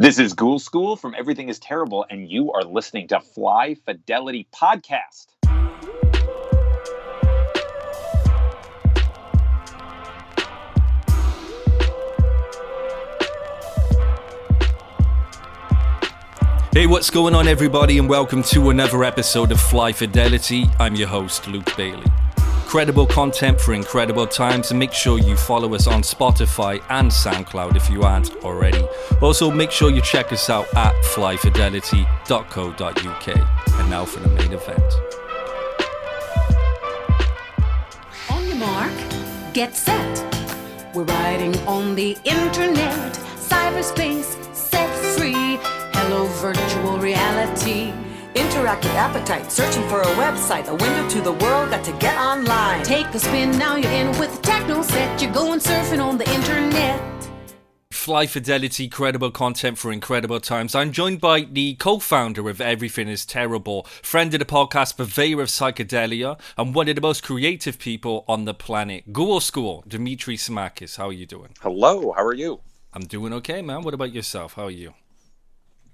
This is Ghoul School from Everything is Terrible, and you are listening to Fly Fidelity Podcast. Hey, what's going on, everybody, and welcome to another episode of Fly Fidelity. I'm your host, Luke Bailey. Credible content for incredible times, and make sure you follow us on Spotify and SoundCloud if you aren't already. Also, make sure you check us out at flyfidelity.co.uk. And now for the main event. On your mark, get set. We're riding on the internet, cyberspace set free. Hello, virtual reality. Interactive appetite, searching for a website, a window to the world, got to get online. Take a spin, now you're in with the techno set. You're going surfing on the internet. Fly Fidelity, credible content for incredible times. I'm joined by the co-founder of Everything is Terrible, friend of the podcast, purveyor of psychedelia, and one of the most creative people on the planet. Ghoul School, Dimitri Simakis. How are you doing? Hello, how are you? I'm doing okay, man. What about yourself? How are you?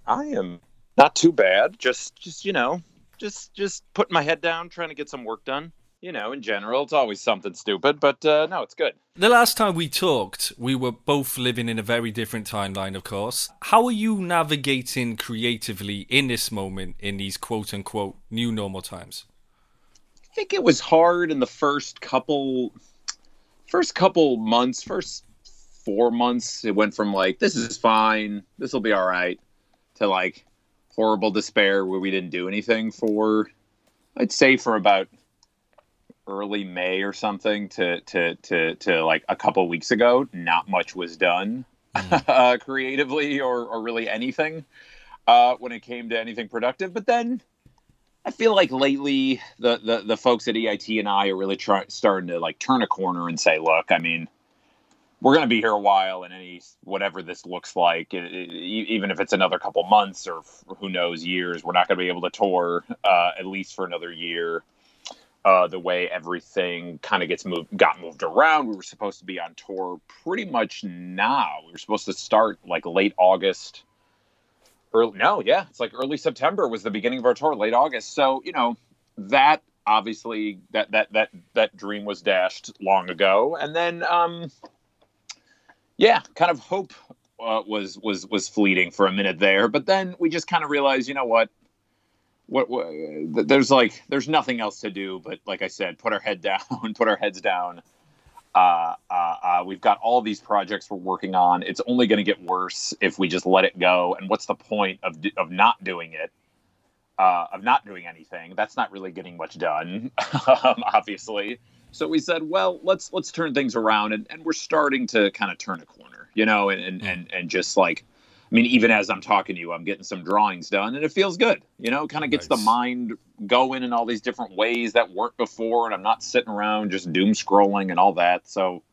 I am not too bad. Just, just you know, just, just putting my head down, trying to get some work done. You know, in general, it's always something stupid, but uh, no, it's good. The last time we talked, we were both living in a very different timeline, of course. How are you navigating creatively in this moment, in these quote unquote new normal times? I think it was hard in the first couple, first couple months, first four months. It went from like this is fine, this will be all right, to like horrible despair where we didn't do anything for, I'd say for about early May or something to to to to like a couple weeks ago. Not much was done uh, creatively or or really anything uh, when it came to anything productive. But then I feel like lately the the, the folks at EIT and I are really try, starting to like turn a corner and say, look, I mean. We're going to be here a while, and any whatever this looks like, it, it, even if it's another couple months or who knows years, we're not going to be able to tour uh, at least for another year uh, the way everything kind of gets moved, got moved around. We were supposed to be on tour pretty much now. We were supposed to start like late August. Early, no, yeah, it's like early September was the beginning of our tour, late August. So you know that obviously that that that that dream was dashed long ago, and then um, yeah, kind of hope uh, was was was fleeting for a minute there, but then we just kind of realized, you know what, what, what there's like there's nothing else to do but like i said put our head down put our heads down. Uh, uh, uh, we've got all these projects we're working on. It's only going to get worse if we just let it go. And what's the point of, of not doing it uh, of not doing anything? That's not really getting much done um, obviously so we said well let's let's turn things around and, and we're starting to kind of turn a corner you know and and, and, and just like I mean, even as I'm talking to you, I'm getting some drawings done, and it feels good. You know, kind of gets Nice. the mind going in all these different ways that weren't before, and I'm not sitting around just doom scrolling and all that. So,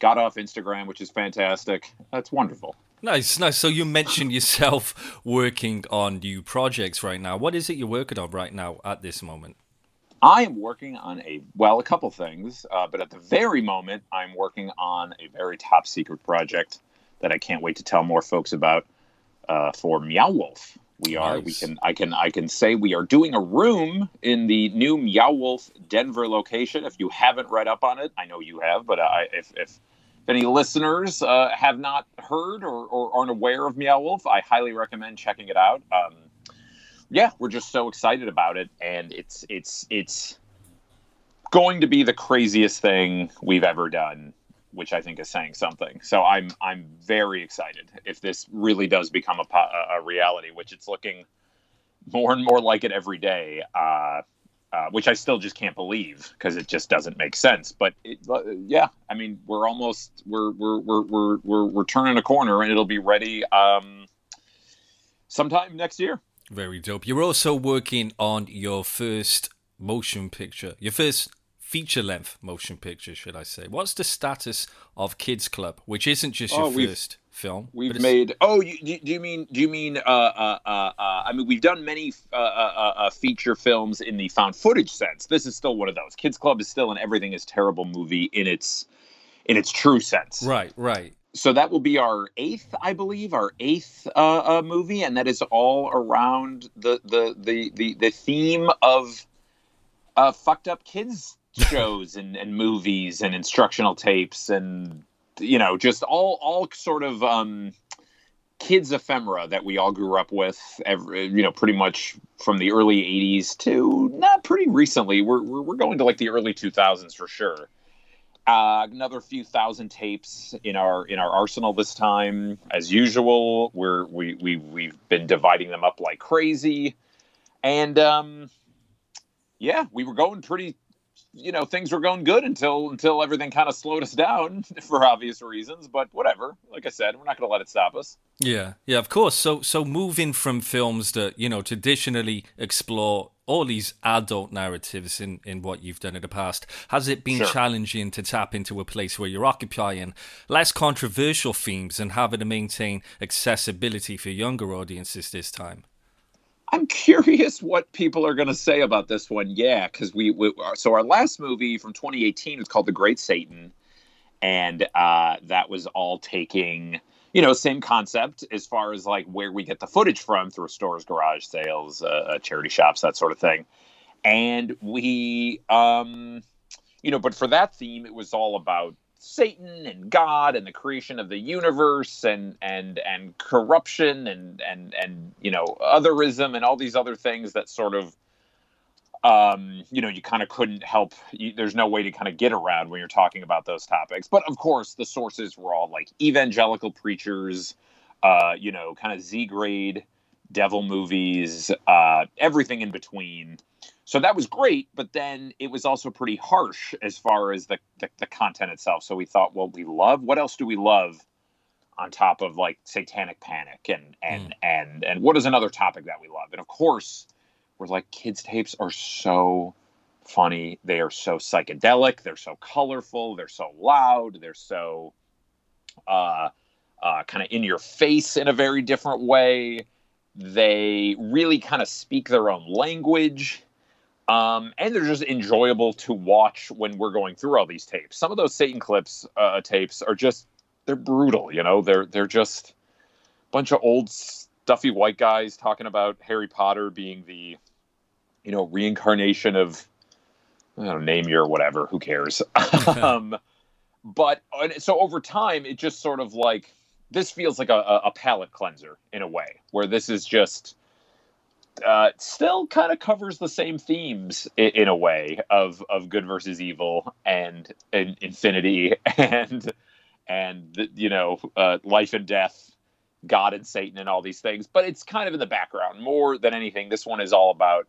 got off Instagram, which is fantastic. That's wonderful. Nice, nice. So you mentioned yourself working on new projects right now. What is it you're working on right now at this moment? I am working on a well, a couple things, uh, but at the very moment, I'm working on a very top secret project that I can't wait to tell more folks about uh, for Meow Wolf. We are. We can. I can. I can say we are doing a room in the new Meow Wolf Denver location. If you haven't read up on it, I know you have, but I, if if if any listeners uh, have not heard or, or aren't aware of Meow Wolf, I highly recommend checking it out. Um, yeah, we're just so excited about it, and it's it's it's going to be the craziest thing we've ever done, which I think is saying something. So I'm I'm very excited if this really does become a, a reality, which it's looking more and more like it every day. Uh, uh, which I still just can't believe because it just doesn't make sense. But it, uh, yeah, I mean, we're almost we're we're we're we're we're, we're turning a corner, and it'll be ready um, sometime next year. Very dope. You're also working on your first motion picture, your first feature length motion picture, should I say. What's the status of Kids Club, which isn't just your Oh, we've- first film? We've made. Oh, you, do do you mean? Do you mean? Uh, uh, uh, uh, I mean, we've done many uh, uh, uh, uh, feature films in the found footage sense. This is still one of those. Kids Club is still an everything is terrible movie in its in its true sense. Right, right. So that will be our eighth, I believe, our eighth uh, uh, movie, and that is all around the the the the, the theme of uh, fucked up kids shows and, and movies and instructional tapes and you know just all all sort of um, kids ephemera that we all grew up with every, you know pretty much from the early 80s to not pretty recently. We're, we're, we're going to like the early 2000s for sure uh, another few thousand tapes in our in our arsenal this time. As usual we're we, we we've been dividing them up like crazy. And um yeah we were going pretty you know things were going good until until everything kind of slowed us down for obvious reasons but whatever. Like i said we're not going to let it stop us. Yeah yeah of course. So so moving from films that you know traditionally explore all these adult narratives in in what you've done in the past has it been Sure. challenging to tap into a place where you're occupying less controversial themes and having to maintain accessibility for younger audiences this time I'm curious what people are going to say about this one. Yeah, because we, we so our last movie from 2018 was called The Great Satan, and uh, that was all taking you know same concept as far as like where we get the footage from through stores, garage sales, uh, uh, charity shops, that sort of thing. And we, um, you know, but for that theme, it was all about Satan and God and the creation of the universe and and and corruption and and and you know otherism and all these other things that sort of um you know you kind of couldn't help you, there's no way to kind of get around when you're talking about those topics. But of course the sources were all like evangelical preachers uh you know kind of z grade devil movies uh everything in between. So that was great but then it was also pretty harsh as far as the, the the content itself. So we thought well we love what else do we love on top of like satanic panic and and and and what is another topic that we love? And of course we're like kids tapes are so funny. They are so psychedelic. They're so colorful. They're so loud. They're so uh uh kind of in your face in a very different way. They really kind of speak their own language. Um, and they're just enjoyable to watch when we're going through all these tapes. Some of those Satan clips uh, tapes are just they're brutal. You know, they're they're just a bunch of old stuffy white guys talking about Harry Potter being the you know reincarnation of I don't know, name your whatever. Who cares? um, but and so over time, it just sort of like this feels like a, a palate cleanser in a way, where this is just uh, still kind of covers the same themes in, in a way of of good versus evil and, and infinity and and the, you know uh, life and death, God and Satan and all these things. But it's kind of in the background more than anything. This one is all about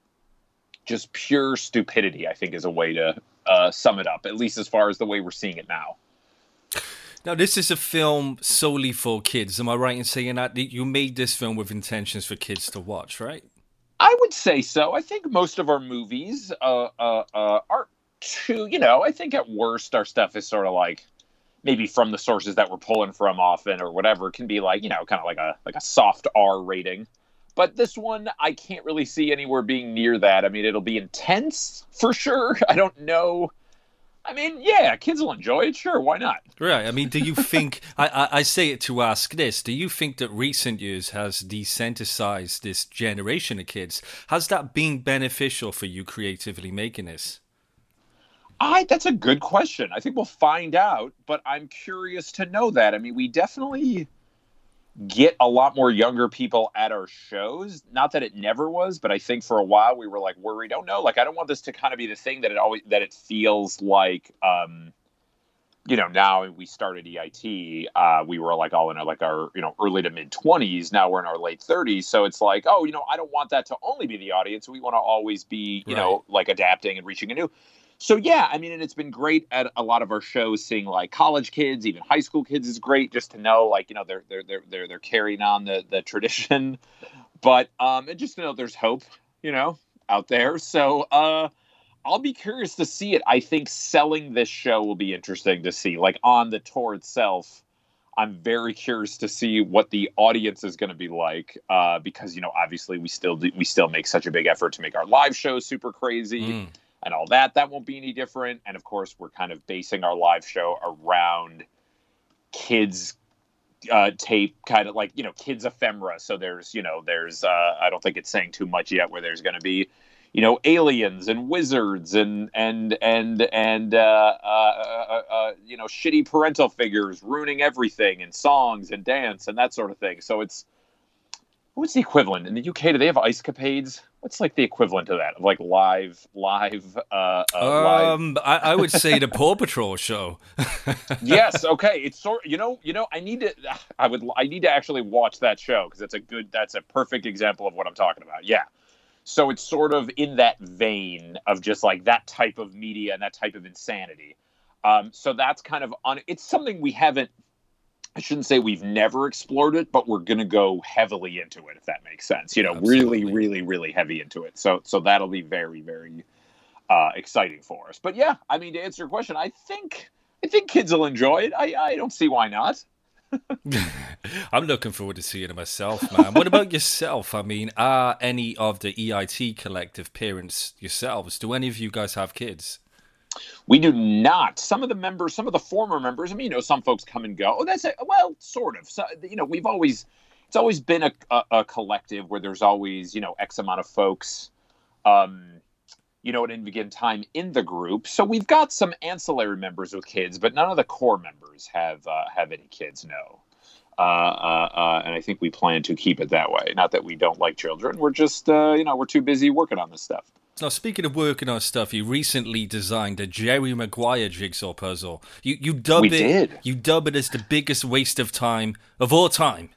just pure stupidity. I think is a way to uh, sum it up, at least as far as the way we're seeing it now. Now, this is a film solely for kids. Am I right in saying that you made this film with intentions for kids to watch, right? I would say so. I think most of our movies uh, uh, uh, aren't too, you know, I think at worst our stuff is sort of like maybe from the sources that we're pulling from often or whatever can be like, you know, kind of like a like a soft R rating. But this one I can't really see anywhere being near that. I mean, it'll be intense for sure. I don't know. I mean, yeah, kids will enjoy it. Sure, why not? Right. I mean, do you think I, I, I say it to ask this? Do you think that recent years has desensitized this generation of kids? Has that been beneficial for you creatively making this? I that's a good question. I think we'll find out, but I'm curious to know that. I mean, we definitely get a lot more younger people at our shows. Not that it never was, but I think for a while we were like worried, oh no, like I don't want this to kind of be the thing that it always that it feels like um you know, now we started EIT, uh, we were like all in our, like our, you know, early to mid 20s. Now we're in our late 30s. So it's like, oh, you know, I don't want that to only be the audience. We want to always be, you know, like adapting and reaching a new. So yeah, I mean, and it's been great at a lot of our shows seeing like college kids, even high school kids is great just to know like, you know, they're they're they're they're, they're carrying on the the tradition. But um and just to know there's hope, you know, out there. So uh I'll be curious to see it. I think selling this show will be interesting to see. Like on the tour itself, I'm very curious to see what the audience is going to be like uh, because you know obviously we still do, we still make such a big effort to make our live shows super crazy Mm. And all that. That won't be any different. And of course, we're kind of basing our live show around kids uh, tape kind of like you know kids ephemera so there's you know there's uh, i don't think it's saying too much yet where there's going to be you know aliens and wizards and and and and uh, uh, uh, uh, you know shitty parental figures ruining everything and songs and dance and that sort of thing so it's what's the equivalent in the uk do they have ice capades what's like the equivalent to that? Of like live live uh, uh live Um, I, I would say the Paw Patrol show. yes okay it's sort you know you know i need to i would i need to actually watch that show because it's a good that's a perfect example of what i'm talking about yeah. So it's sort of in that vein of just like that type of media and that type of insanity. Um, so that's kind of on it's something we haven't i shouldn't say we've never explored it but we're going to go heavily into it if that makes sense you know Absolutely. really really really heavy into it so so that'll be very very uh, exciting for us but yeah i mean to answer your question i think I think kids will enjoy it. I, I don't see why not. I'm looking forward to seeing it myself, man. what about yourself? I mean, are any of the EIT collective parents yourselves? Do any of you guys have kids? We do not. Some of the members, some of the former members, I mean, you know, some folks come and go. Oh, that's it. Well, sort of. So, you know, we've always, it's always been a, a, a collective where there's always, you know, X amount of folks, um, you know, at any given time in the group. So we've got some ancillary members with kids, but none of the core members have uh, have any kids. No. Uh, uh, uh, and I think we plan to keep it that way. Not that we don't like children. We're just, uh, you know, we're too busy working on this stuff. Now, speaking of working on stuff, you recently designed a Jerry Maguire jigsaw puzzle. You you dub We it did. you dub it as the biggest waste of time of all time.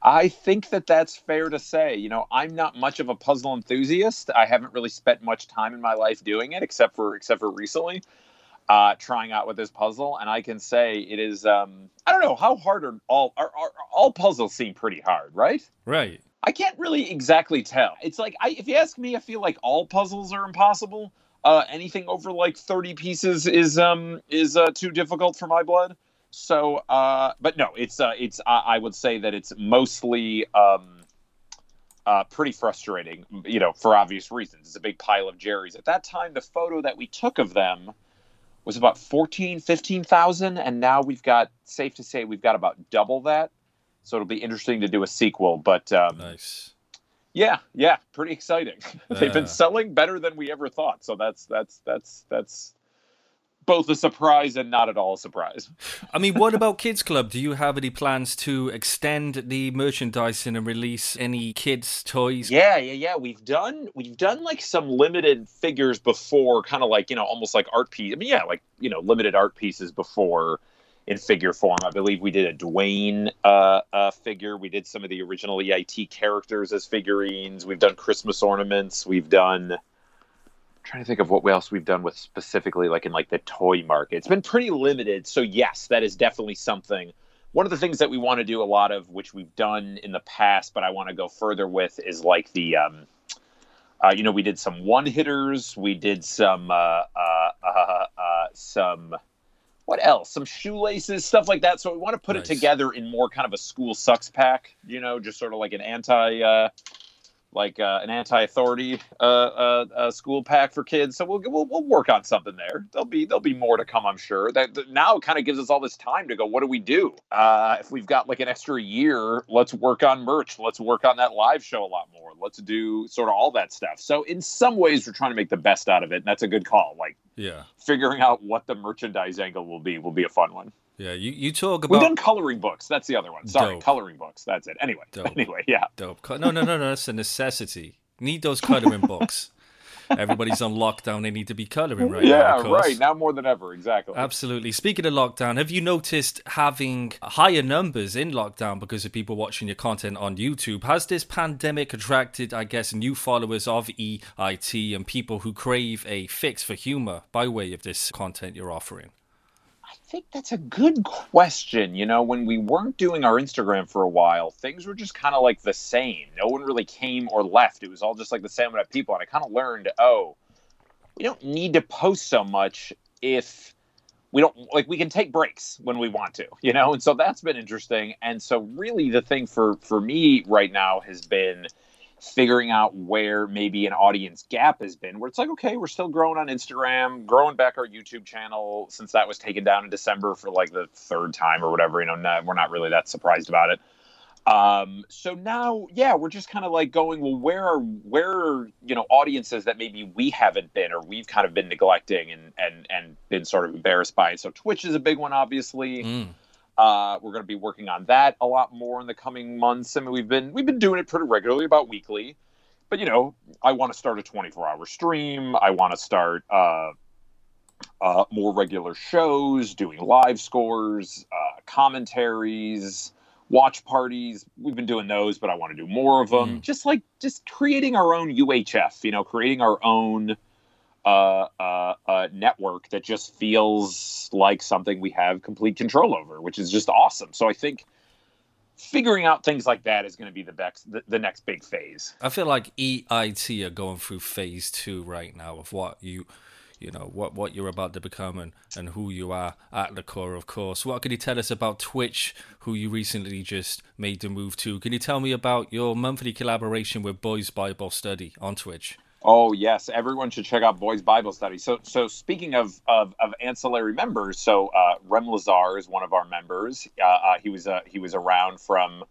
I think that that's fair to say. You know, I'm not much of a puzzle enthusiast. I haven't really spent much time in my life doing it, except for except for recently, uh, trying out with this puzzle. And I can say it is. Um, I don't know how hard are all are, are all puzzles seem pretty hard, right? Right. I can't really exactly tell. It's like I, if you ask me, I feel like all puzzles are impossible. Uh, anything over like 30 pieces is um is uh, too difficult for my blood. So, uh, but no, it's uh, it's I I would say that it's mostly um, uh, pretty frustrating. You know, for obvious reasons. It's a big pile of Jerry's. At that time, the photo that we took of them was about 14, 15,000, and now we've got safe to say we've got about double that. So it'll be interesting to do a sequel, but um, Nice. yeah, yeah, pretty exciting. They've been selling better than we ever thought. So that's that's that's that's both a surprise and not at all a surprise. I mean, what about Kids Club? Do you have any plans to extend the merchandising and release any kids' toys? Yeah, yeah, yeah. We've done we've done like some limited figures before, kind of like you know, almost like art piece. I mean, yeah, like you know, limited art pieces before in figure form. I believe we did a Dwayne uh, uh, figure. We did some of the original EIT characters as figurines. We've done Christmas ornaments. We've done. I'm trying to think of what else we've done with specifically like in like the toy market. It's been pretty limited. So yes, that is definitely something. One of the things that we want to do a lot of, which we've done in the past, but I want to go further with, is like the, um, uh, you know, we did some one hitters. We did some, uh, uh, uh, uh, some, what else? Some shoelaces, stuff like that. So we want to put Nice. it together in more kind of a school sucks pack. You know, just sort of like an anti. Uh, like uh, an anti-authority uh, uh, uh, school pack for kids. So we'll, we'll we'll work on something there. There'll be there'll be more to come, I'm sure. That, that now kind of gives us all this time to go. What do we do? Uh, if we've got like an extra year, let's work on merch. Let's work on that live show a lot more. Let's do sort of all that stuff. So in some ways, we're trying to make the best out of it, and that's a good call. Like Yeah. figuring out what the merchandise angle will be will be a fun one. Yeah. You, you talk about. We've done coloring books. That's the other one. Sorry, Dope. coloring books. That's it. Anyway, Dope. anyway, yeah. Dope. No, no, no, no. That's a necessity. Need those coloring books. Everybody's on lockdown. They need to be coloring right now. yeah, right. Now more than ever. Exactly. Absolutely. Speaking of lockdown, have you noticed having higher numbers in lockdown because of people watching your content on YouTube? Has this pandemic attracted, I guess, new followers of EIT and people who crave a fix for humor by way of this content you're offering? I think that's a good question. You know, when we weren't doing our Instagram for a while, things were just kind of like the same. No one really came or left. It was all just like the same amount of people. And I kind of learned, oh, we don't need to post so much if we don't like we can take breaks when we want to, you know? And so that's been interesting. And so really the thing for for me right now has been figuring out where maybe an audience gap has been where it's like okay we're still growing on instagram growing back our youtube channel since that was taken down in december for like the third time or whatever you know not, we're not really that surprised about it. Um, so now yeah we're just kind of like going well where are where are you know audiences that maybe we haven't been or we've kind of been neglecting and and and been sort of embarrassed by it. So twitch is a big one obviously. Mm. Uh, we're going to be working on that a lot more in the coming months. I mean, we've been we've been doing it pretty regularly, about weekly. But you know, I want to start a 24 hour stream. I want to start uh, uh, more regular shows, doing live scores, uh, commentaries, watch parties. We've been doing those, but I want to do more of them. Mm. Just like just creating our own UHF. You know, creating our own uh, network that just feels like something we have complete control over, which is just awesome. So I think figuring out things like that is going to be the next the, the next big phase. I feel like EIT are going through phase two right now of what you, you know, what what you're about to become and and who you are at the core. Of course, what can you tell us about Twitch, who you recently just made the move to? Can you tell me about your monthly collaboration with Boys Bible Study on Twitch? Oh yes, everyone should check out Boys Bible Study. So so speaking of of, of ancillary members, so uh, Rem Lazar is one of our members. Uh, uh, he was uh, he was around from.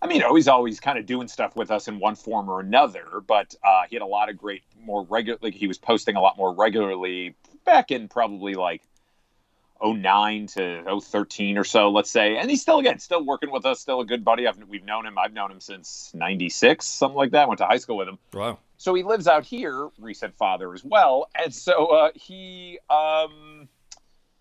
I mean, always, always kind of doing stuff with us in one form or another, but uh, he had a lot of great, more regular. Like he was posting a lot more regularly back in probably like 09 to 013 or so, let's say. And he's still again still working with us, still a good buddy. I've, we've known him. I've known him since '96, something like that. Went to high school with him Wow. So he lives out here recent father as well and so uh, he um,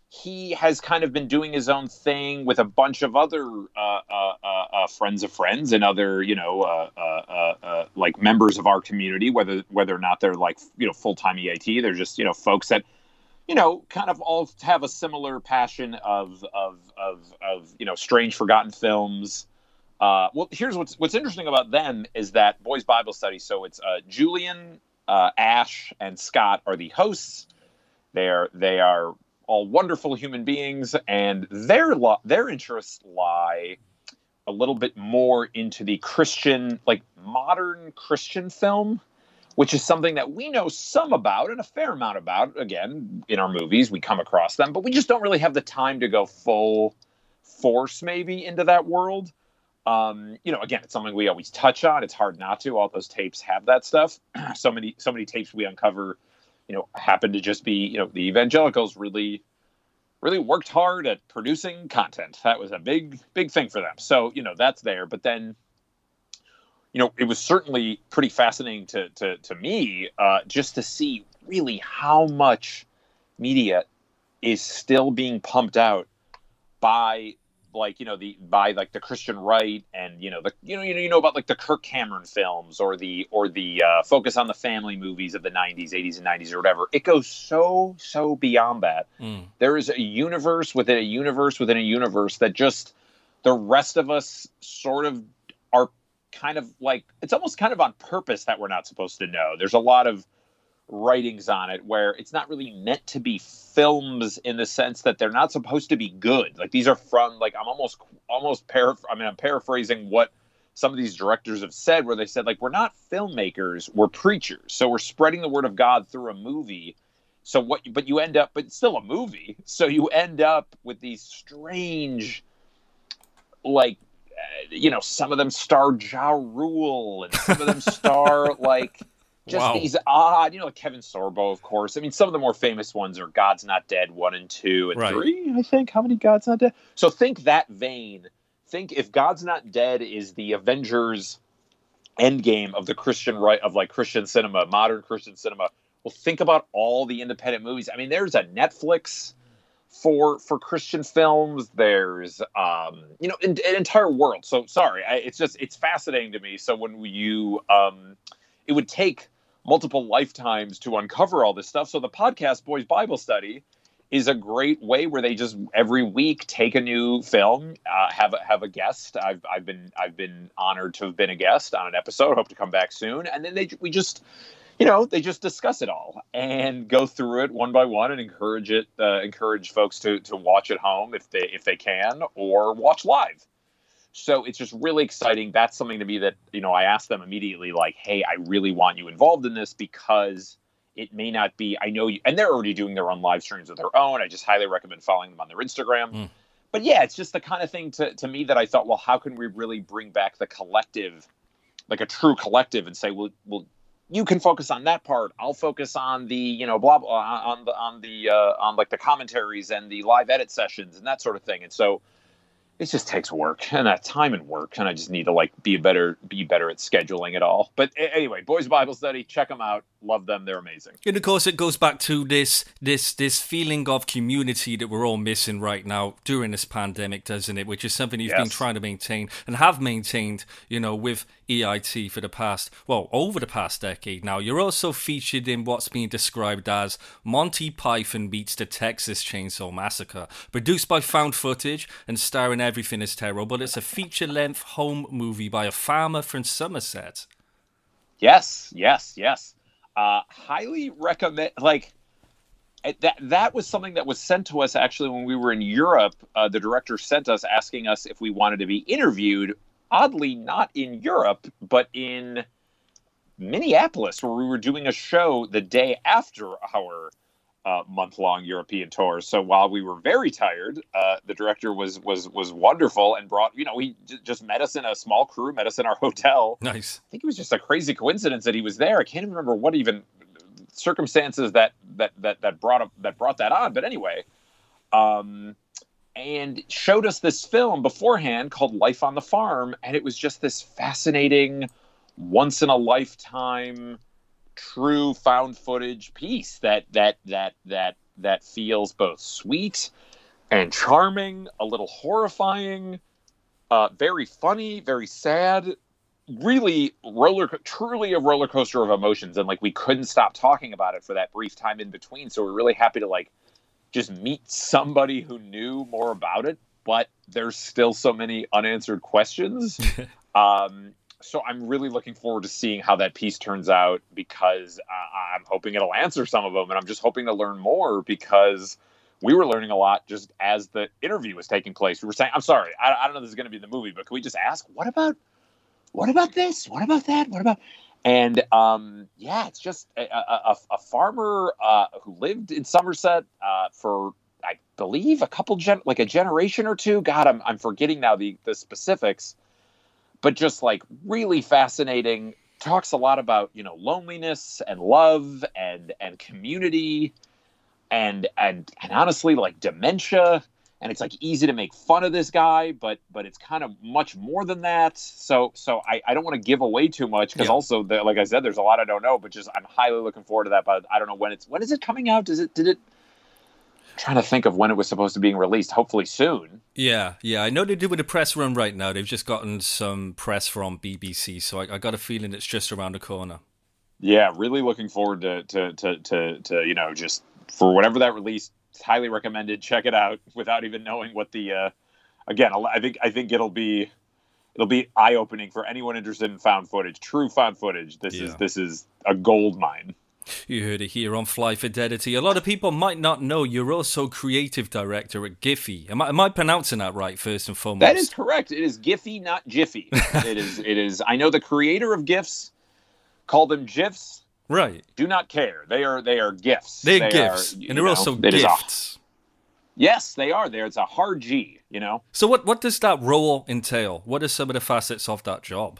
he has kind of been doing his own thing with a bunch of other uh, uh, uh, uh, friends of friends and other you know uh, like members of our community whether whether or not they're like you know full-time EIT they're just you know folks that you know kind of all have a similar passion of of of, of you know strange forgotten films uh, well, here's what's what's interesting about them is that Boys Bible Study. So it's uh, Julian, uh, Ash, and Scott are the hosts. They are they are all wonderful human beings, and their lo- their interests lie a little bit more into the Christian, like modern Christian film, which is something that we know some about and a fair amount about. Again, in our movies, we come across them, but we just don't really have the time to go full force maybe into that world um, you know, again, it's something we always touch on. It's hard not to. All those tapes have that stuff. so many, so many tapes we uncover, you know, happen to just be, you know, the evangelicals really, really worked hard at producing content. That was a big, big thing for them. So, you know, that's there. But then, you know, it was certainly pretty fascinating to to to me uh, just to see really how much media is still being pumped out by like you know the by like the Christian right and you know the you know you know you know about like the Kirk Cameron films or the or the uh, focus on the family movies of the 90s 80s and 90s or whatever. It goes so so beyond that. Mm. there is a universe within a universe within a universe that just the rest of us sort of are kind of like it's almost kind of on purpose that we're not supposed to know. There's a lot of writings on it where it's not really meant to be films in the sense that they're not supposed to be good. Like these are from like I'm almost almost paraphr I mean I'm paraphrasing what some of these directors have said where they said like we're not filmmakers, we're preachers. So we're spreading the word of God through a movie. So what but you end up but still a movie. So you end up with these strange like uh, you know some of them star Ja Rule and some of them star like just Wow. these odd, you know, like Kevin Sorbo, of course. I mean, some of the more famous ones are God's Not Dead one and two and Right. three. I think how many God's Not Dead? So think that vein. Think if God's Not Dead is the Avengers endgame of the Christian right of like Christian cinema, modern Christian cinema. Well, think about all the independent movies. I mean, there's a Netflix for for Christian films. There's um, you know, an, an entire world. So sorry, I, it's just it's fascinating to me. So when you um, it would take multiple lifetimes to uncover all this stuff. So the podcast Boys Bible Study is a great way where they just every week take a new film, uh, have a, have a guest. I've I've been I've been honored to have been a guest on an episode. Hope to come back soon. And then they we just you know they just discuss it all and go through it one by one and encourage it uh, encourage folks to to watch at home if they if they can or watch live. So it's just really exciting. That's something to me that you know I asked them immediately, like, "Hey, I really want you involved in this because it may not be. I know you, and they're already doing their own live streams of their own. I just highly recommend following them on their Instagram. Mm. But yeah, it's just the kind of thing to to me that I thought, well, how can we really bring back the collective, like a true collective, and say, well, well, you can focus on that part. I'll focus on the you know blah blah on the on the uh, on like the commentaries and the live edit sessions and that sort of thing. And so it just takes work and that time and work and i just need to like be a better be better at scheduling it all. But anyway boys bible study check them out. Love them. They're amazing. And of course, it goes back to this this this feeling of community that we're all missing right now during this pandemic, doesn't it? Which is something you've been trying to maintain and have maintained, you know, with EIT for the past well over the past decade. Now, you're also featured in what's being described as Monty Python meets the Texas Chainsaw Massacre, produced by Found Footage and starring Everything Is Terrible. It's a feature-length home movie by a farmer from Somerset. yes yes yes uh highly recommend like that that was something that was sent to us actually when we were in Europe. Uh, the director sent us asking us if we wanted to be interviewed. Oddly, not in Europe, but in Minneapolis, where we were doing a show the day after our uh, month-long European tour. So while we were very tired, uh, the director was was was wonderful and brought. You know, he j- just met us in a small crew, met us in our hotel. Nice. I think it was just a crazy coincidence that he was there. I can't even remember what even circumstances that that that that brought up that brought that on. But anyway, um, and showed us this film beforehand called Life on the Farm, and it was just this fascinating, once in a lifetime, true found footage piece that that that that that feels both sweet and charming, a little horrifying, uh, very funny, very sad, really roller truly a roller coaster of emotions and like we couldn't stop talking about it for that brief time in between so we're really happy to like just meet somebody who knew more about it but there's still so many unanswered questions um so i'm really looking forward to seeing how that piece turns out because uh, i'm hoping it'll answer some of them and i'm just hoping to learn more because we were learning a lot just as the interview was taking place we were saying i'm sorry i, I don't know this is going to be in the movie but can we just ask what about what about this? What about that? What about? And um, yeah, it's just a, a, a farmer uh, who lived in Somerset uh, for, I believe, a couple gen, like a generation or two. God, I'm I'm forgetting now the the specifics, but just like really fascinating. Talks a lot about you know loneliness and love and and community, and and and honestly like dementia and it's like easy to make fun of this guy but but it's kind of much more than that so so i, I don't want to give away too much because Yeah. also the, like i said there's a lot i don't know but just i'm highly looking forward to that but i don't know when it's when is it coming out does it did it I'm trying to think of when it was supposed to be released hopefully soon Yeah, yeah. I know they're doing a press run right now. They've just gotten some press from BBC, so I, I got a feeling it's just around the corner. yeah really looking forward to to to to, to you know just for whatever that release it's highly recommended check it out without even knowing what the uh again i think i think it'll be it'll be eye-opening for anyone interested in found footage true found footage this is this is a gold mine You heard it here on Fly Fidelity. A lot of people might not know you're also creative director at Giphy. Am I, am I pronouncing that right, first and foremost? that is correct it is giphy not jiffy it is it is i know the creator of gifs call them gifs right. do not care they are they are gifts They're They gifts, are, and they're know, also is a- gifts. yes they are there it's a hard g you know So, what, what does that role entail? What are some of the facets of that job?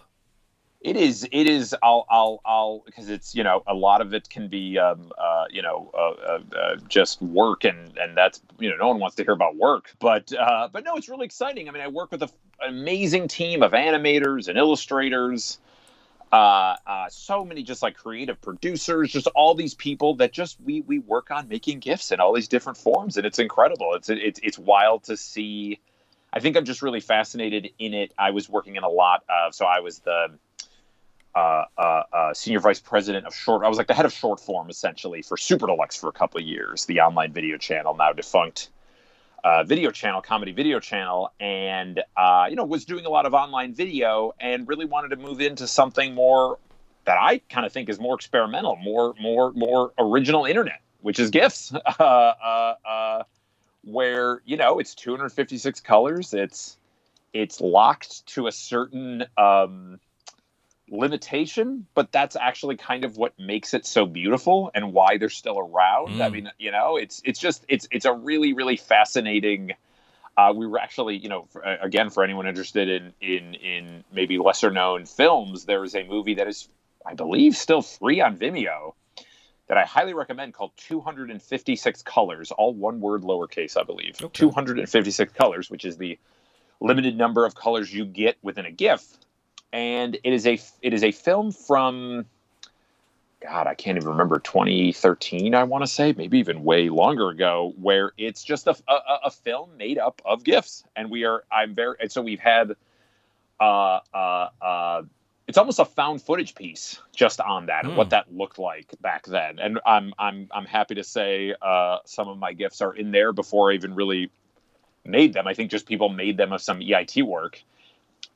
It is. It is. I'll. I'll. I'll. Because it's. You know, a lot of it can be. Um. Uh. You know. Uh, uh, uh. Just work, and and that's. You know, no one wants to hear about work, but. Uh. But no, it's really exciting. I mean, I work with a, an amazing team of animators and illustrators. Uh, uh, so many just like creative producers, just all these people that just we we work on making gifts in all these different forms, and it's incredible. It's it's it's wild to see. I think I'm just really fascinated in it. I was working in a lot of, so I was the uh, uh, uh, senior vice president of short. I was like the head of short form essentially for Super Deluxe for a couple of years, the online video channel now defunct uh, video channel, comedy video channel, and uh, you know was doing a lot of online video and really wanted to move into something more that I kind of think is more experimental, more more more original internet, which is GIFs, uh, uh, uh, where you know it's 256 colors, it's it's locked to a certain um, limitation, but that's actually kind of what makes it so beautiful and why they're still around. Mm. I mean, you know, it's it's just it's it's a really really fascinating. Uh, we were actually, you know, for, again, for anyone interested in in in maybe lesser known films, there is a movie that is, I believe, still free on Vimeo that I highly recommend called 256 Colors, all one word lowercase, I believe. Okay. 256 Colors, which is the limited number of colors you get within a GIF and it is a it is a film from God, I can't even remember 2013. I want to say maybe even way longer ago, where it's just a, a, a film made up of gifs, and we are I'm very and so we've had uh uh uh it's almost a found footage piece just on that and what hmm. that looked like back then. And I'm I'm I'm happy to say uh, some of my gifs are in there before I even really made them. I think just people made them of some EIT work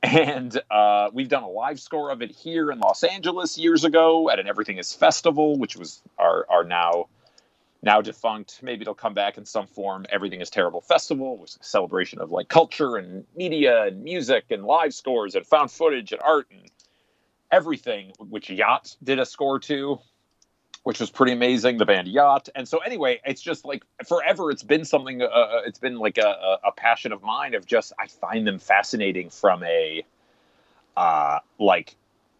and uh, we've done a live score of it here in Los Angeles years ago at an Everything Is Festival, which was our, our now now defunct. Maybe it'll come back in some form. Everything Is Terrible Festival was a celebration of like culture and media and music and live scores and found footage and art and everything, which Yacht did a score to which was pretty amazing. The band Yacht, and so anyway, it's just like forever. It's been something. Uh, uh it's been like a, a, passion of mine. Of just I find them fascinating from a uh, like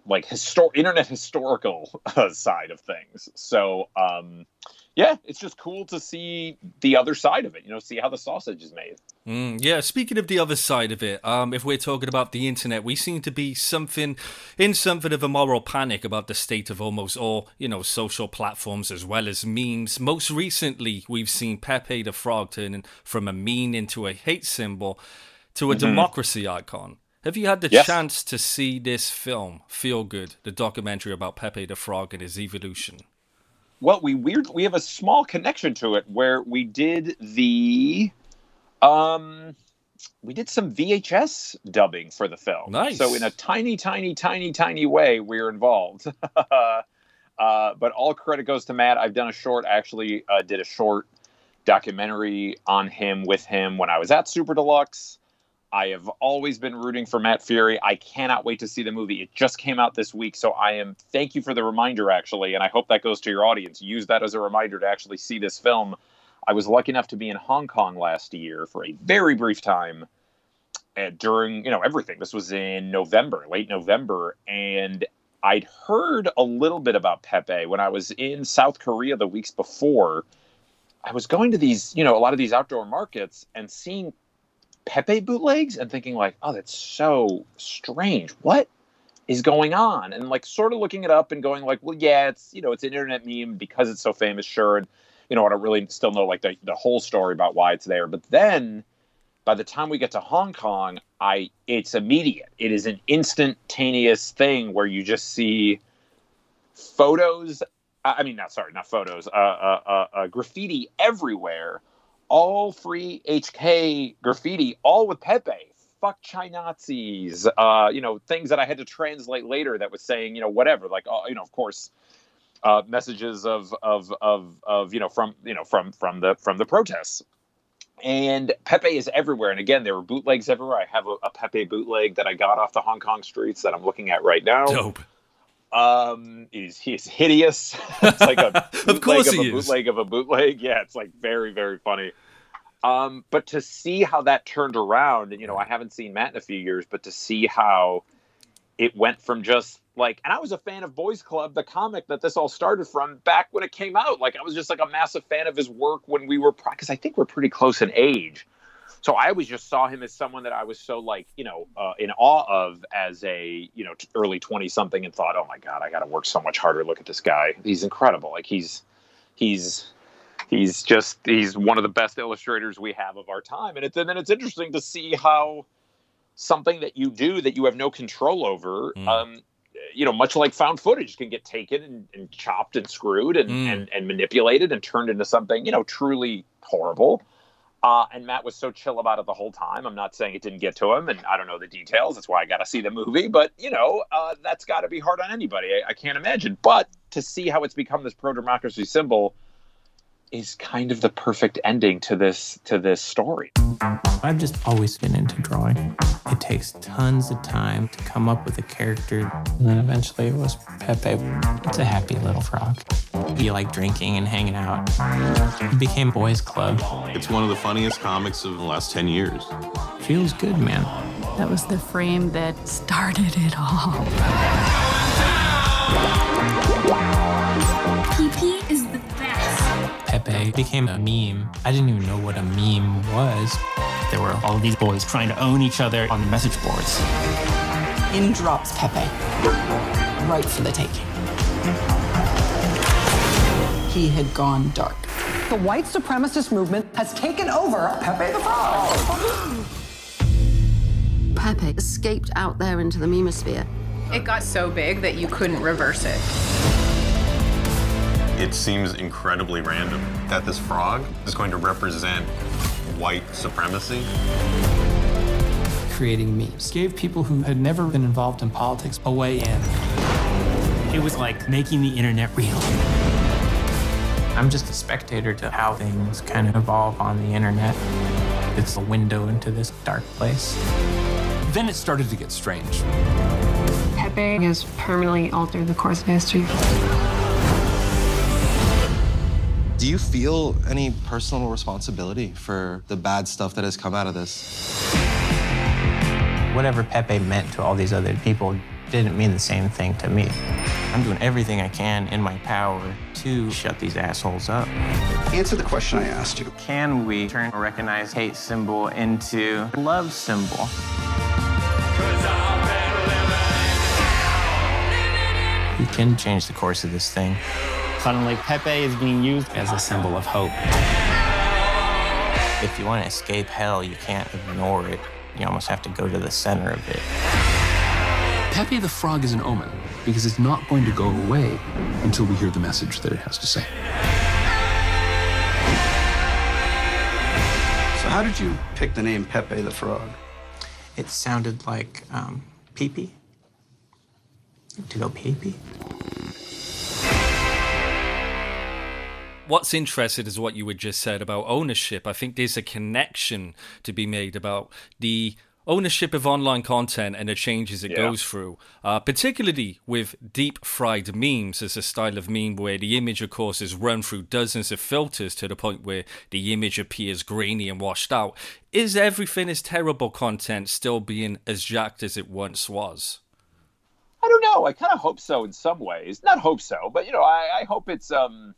like histor- internet historical uh, side of things. So um, yeah, it's just cool to see the other side of it. You know, see how the sausage is made. Mm, yeah, speaking of the other side of it, um, if we're talking about the internet, we seem to be something in something of a moral panic about the state of almost all, you know, social platforms as well as memes. Most recently, we've seen Pepe the Frog turning from a meme into a hate symbol to a mm-hmm. democracy icon. Have you had the yes. chance to see this film, Feel Good, the documentary about Pepe the Frog and his evolution? Well, we weird we have a small connection to it where we did the um, we did some VHS dubbing for the film. Nice. So in a tiny, tiny, tiny, tiny way, we're involved. uh, but all credit goes to Matt. I've done a short. I actually uh, did a short documentary on him with him when I was at Super Deluxe. I have always been rooting for Matt Furie. I cannot wait to see the movie. It just came out this week, so I am. Thank you for the reminder, actually, and I hope that goes to your audience. Use that as a reminder to actually see this film I was lucky enough to be in Hong Kong last year for a very brief time uh, during, you know, everything. This was in November, late November, and I'd heard a little bit about Pepe when I was in South Korea the weeks before. I was going to these, you know, a lot of these outdoor markets and seeing Pepe bootlegs and thinking like, oh, that's so strange. What is going on? And like sort of looking it up and going like, well, yeah, it's you know, it's an internet meme because it's so famous, sure. And you know, I don't really still know like the, the whole story about why it's there. But then by the time we get to Hong Kong, I it's immediate. It is an instantaneous thing where you just see photos. I mean, not sorry, not photos. Uh, uh, uh, uh, graffiti everywhere, all free HK graffiti, all with Pepe. Fuck China Nazis. Uh, you know, things that I had to translate later that was saying, you know, whatever. Like, uh, you know, of course, uh, messages of, of of of you know from you know from from the from the protests and Pepe is everywhere. And again, there were bootlegs everywhere. I have a, a, Pepe bootleg that I got off the Hong Kong streets that I'm looking at right now. Dope. Um, he's he's hideous. it's like a of course of he a bootleg of a bootleg. Yeah, it's like very very funny. Um, but to see how that turned around, and you know, I haven't seen Matt in a few years, but to see how it went from just like and i was a fan of boys club the comic that this all started from back when it came out like i was just like a massive fan of his work when we were because i think we're pretty close in age so i always just saw him as someone that i was so like you know uh, in awe of as a you know early 20 something and thought oh my god i gotta work so much harder. Look at this guy. He's incredible. Like he's he's he's just he's one of the best illustrators we have of our time. And, it's, and then it's interesting to see how something that you do that you have no control over mm. um, you know much like found footage can get taken and, and chopped and screwed and, mm. and, and manipulated and turned into something you know truly horrible uh, and Matt was so chill about it the whole time. I'm not saying it didn't get to him, and I don't know the details. That's why I got to see the movie. But you know, uh, that's got to be hard on anybody. I, I, can't imagine. But to see how it's become this pro democracy symbol, is kind of the perfect ending to this to this story. I've just always been into drawing. It takes tons of time to come up with a character, and then eventually it was Pepe. It's a happy little frog. He liked drinking and hanging out. It became boys' club. It's one of the funniest comics of the last 10 years. Feels good, man. That was the frame that started it all. PP is the best. Pepe became a meme. I didn't even know what a meme was. There were all these boys trying to own each other on the message boards. In drops Pepe, right for the taking. He had gone dark. The white supremacist movement has taken over Pepe the Frog. Pepe escaped out there into the memosphere. It got so big that you couldn't reverse it. It seems incredibly random that this frog is going to represent white supremacy. Creating memes gave people who had never been involved in politics a way in. It was like making the internet real. I'm just a spectator to how things kind of evolve on the internet. It's a window into this dark place. Then it started to get strange. Pepe has permanently altered the course of history. Do you feel any personal responsibility for the bad stuff that has come out of this? Whatever Pepe meant to all these other people didn't mean the same thing to me. I'm doing everything I can in my power to shut these assholes up. Answer the question I asked you. Can we turn a recognized hate symbol into a love symbol? We can change the course of this thing. Suddenly, Pepe is being used as a symbol of hope. If you want to escape hell, you can't ignore it. You almost have to go to the center of it. Pepe the Frog is an omen because it's not going to go away until we hear the message that it has to say. So, how did you pick the name Pepe the Frog? It sounded like um, pee pee. To go pee pee. What's interesting is what you had just said about ownership. I think there's a connection to be made about the ownership of online content and the changes it Yeah. goes through, uh, particularly with deep fried memes as a style of meme where the image, of course, is run through dozens of filters to the point where the image appears grainy and washed out. Is everything is terrible content still being as jacked as it once was? I don't know. I kind of hope so in some ways. Not hope so, but you know, I, I hope it's um,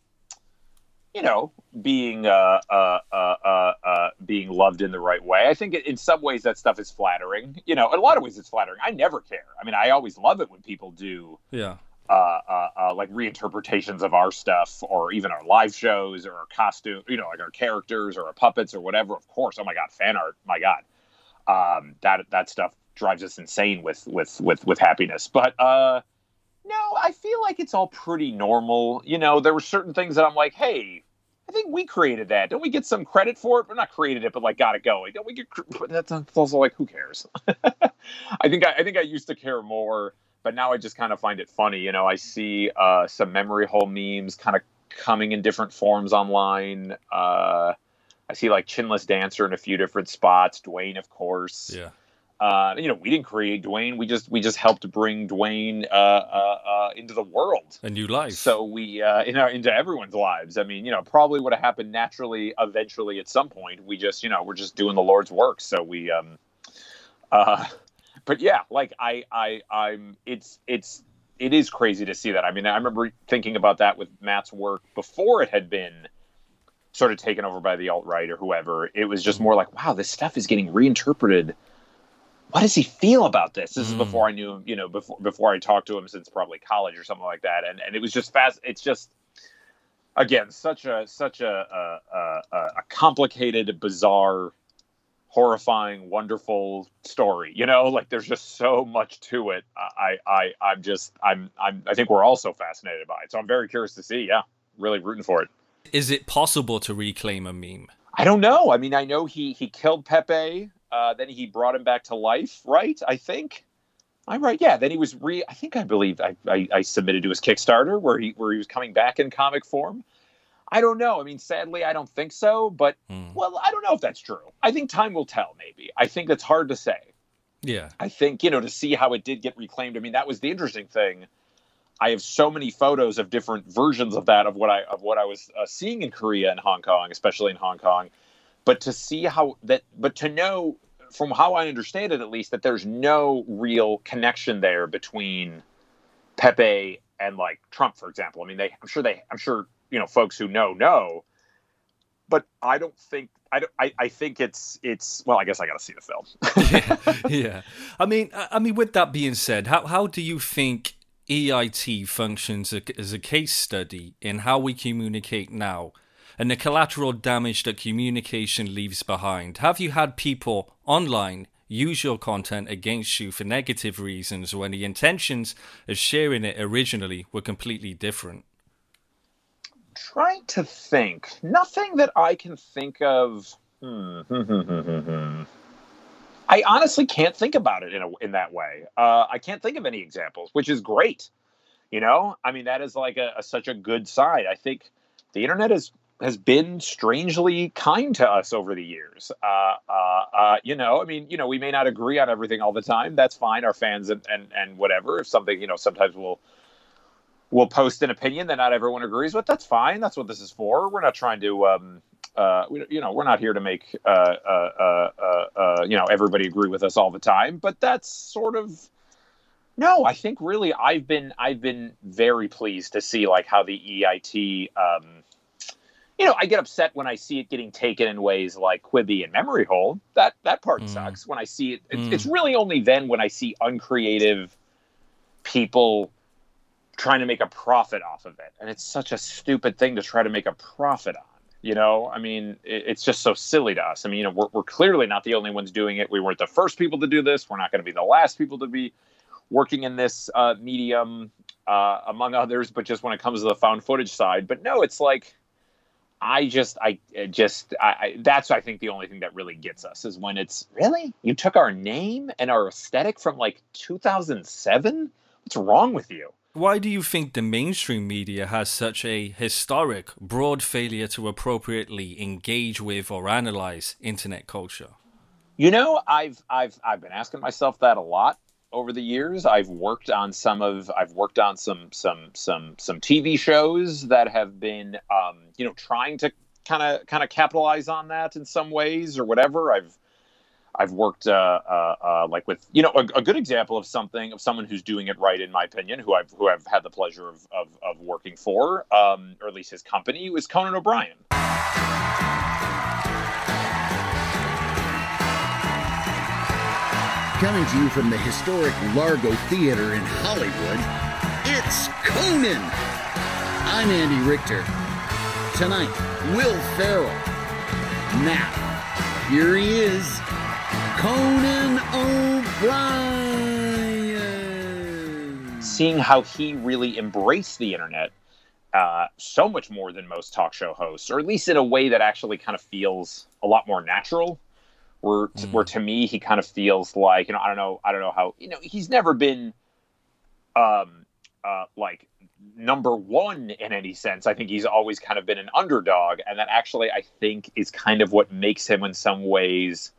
you know, being uh, uh, uh, uh, uh, being loved in the right way. I think in some ways that stuff is flattering. You know, in a lot of ways it's flattering. I never care. I mean, I always love it when people do Yeah. uh, uh, uh, like reinterpretations of our stuff or even our live shows or our costume, you know, like our characters or our puppets or whatever. Of course, oh my god, fan art, my god, um, that that stuff drives us insane with with with with happiness. But uh, no, I feel like it's all pretty normal. You know, there were certain things that I'm like, hey. I think we created that. Don't we get some credit for it? We're not created it, but like got it going. Don't we get? cr- But that's also like, who cares? I think I, I think I used to care more but now I just kind of find it funny. You know, I see uh, some memory hole memes kind of coming in different forms online. Uh, I see like Chinless Dancer in a few different spots. Dwayne, of course. Yeah. Uh, you know, we didn't create Dwayne. We just we just helped bring Dwayne uh, uh, uh, into the world. A new life. So we uh, in our, into everyone's lives. I mean, you know, probably would have happened naturally eventually at some point. We just, you know, we're just doing the Lord's work. So we, um, uh, but yeah, like I, I, I'm. It's, it's, it is crazy to see that. I mean, I remember thinking about that with Matt's work before it had been sort of taken over by the alt right or whoever. It was just more like, wow, this stuff is getting reinterpreted. What does he feel about this? This is Mm. before I knew him, you know, before before I talked to him since probably college or something like that. And and it was just fast. It's just again such a such a a, a, a complicated, bizarre, horrifying, wonderful story. You know, like there's just so much to it. I I I'm just I'm I'm I think we're all so fascinated by it. So I'm very curious to see. Yeah, really rooting for it. Is it possible to reclaim a meme? I don't know. I mean, I know he he killed Pepe. Uh, then he brought him back to life, right? I think. I'm right. Yeah. Then he was re. I think I believe I, I, I submitted to his Kickstarter where he where he was coming back in comic form. I don't know. I mean, sadly, I don't think so. But Mm. well, I don't know if that's true. I think time will tell. Maybe. I think that's hard to say. Yeah. I think you know to see how it did get reclaimed. I mean, that was the interesting thing. I have so many photos of different versions of that of what I of what I was uh, seeing in Korea and Hong Kong, especially in Hong Kong. But to see how that, but to know from how I understand it, at least, that there's no real connection there between Pepe and like Trump, for example. I mean, they, I'm sure they, I'm sure you know, folks who know know, but I don't think. I, don't, I, I think it's it's well I guess I got to see the film. yeah. yeah. I mean, I I mean, with that being said, how how do you think EIT functions as a case study in how we communicate now, and the collateral damage that communication leaves behind? Have you had people online use your content against you for negative reasons when the intentions of sharing it originally were completely different? trying to think. Nothing that I can think of. Hmm. I honestly can't think about it in a, in that way. Uh, I can't think of any examples, which is great. You know, I mean, that is like a, a such a good side. I think the internet has has been strangely kind to us over the years. Uh, uh, uh, you know, I mean, you know, we may not agree on everything all the time. That's fine. Our fans and, and and whatever. If something, you know, sometimes we'll we'll post an opinion that not everyone agrees with. That's fine. That's what this is for. We're not trying to, um, uh, we, you know, we're not here to make, uh, uh, uh, uh, uh, you know, everybody agree with us all the time. But that's sort of, no. I think really, I've been, I've been very pleased to see like how the EIT, um, you know, I get upset when I see it getting taken in ways like Quibi and Memory Hole. That that part sucks. When I see it, it's, Mm. it's really only then when I see uncreative people trying to make a profit off of it. And it's such a stupid thing to try to make a profit on you know? I mean it, it's just so silly to us. I mean you know we're, we're clearly not the only ones doing it. We weren't the first people to do this. We're not going to be the last people to be working in this uh, medium uh, among others but just when it comes to the found footage side. But no it's like i just i uh, just I, I that's i think the only thing that really gets us is when it's really? You took our name and our aesthetic from like 2007 what's wrong with you? Why do you think the mainstream media has such a historic, broad failure to appropriately engage with or analyze internet culture? You know, I've I've I've been asking myself that a lot over the years. I've worked on some of I've worked on some some some some TV shows that have been um, you know trying to kind of kind of capitalize on that in some ways or whatever. I've I've worked uh, uh, uh, like with you know a, a good example of something of someone who's doing it right in my opinion, who I've who I've had the pleasure of of, of working for, um, or at least his company was Conan O'Brien. Coming to you from the historic Largo Theater in Hollywood, it's Conan. I'm Andy Richter. Tonight, Will Ferrell. Now, here he is, Conan O'Brien. seeing how he really embraced the internet uh, so much more than most talk show hosts, or at least in a way that actually kind of feels a lot more natural. Where, t- where to me he kind of feels like you know I don't know I don't know how you know he's never been um uh like number one in any sense. I think he's always kind of been an underdog, and that actually I think is kind of what makes him in some ways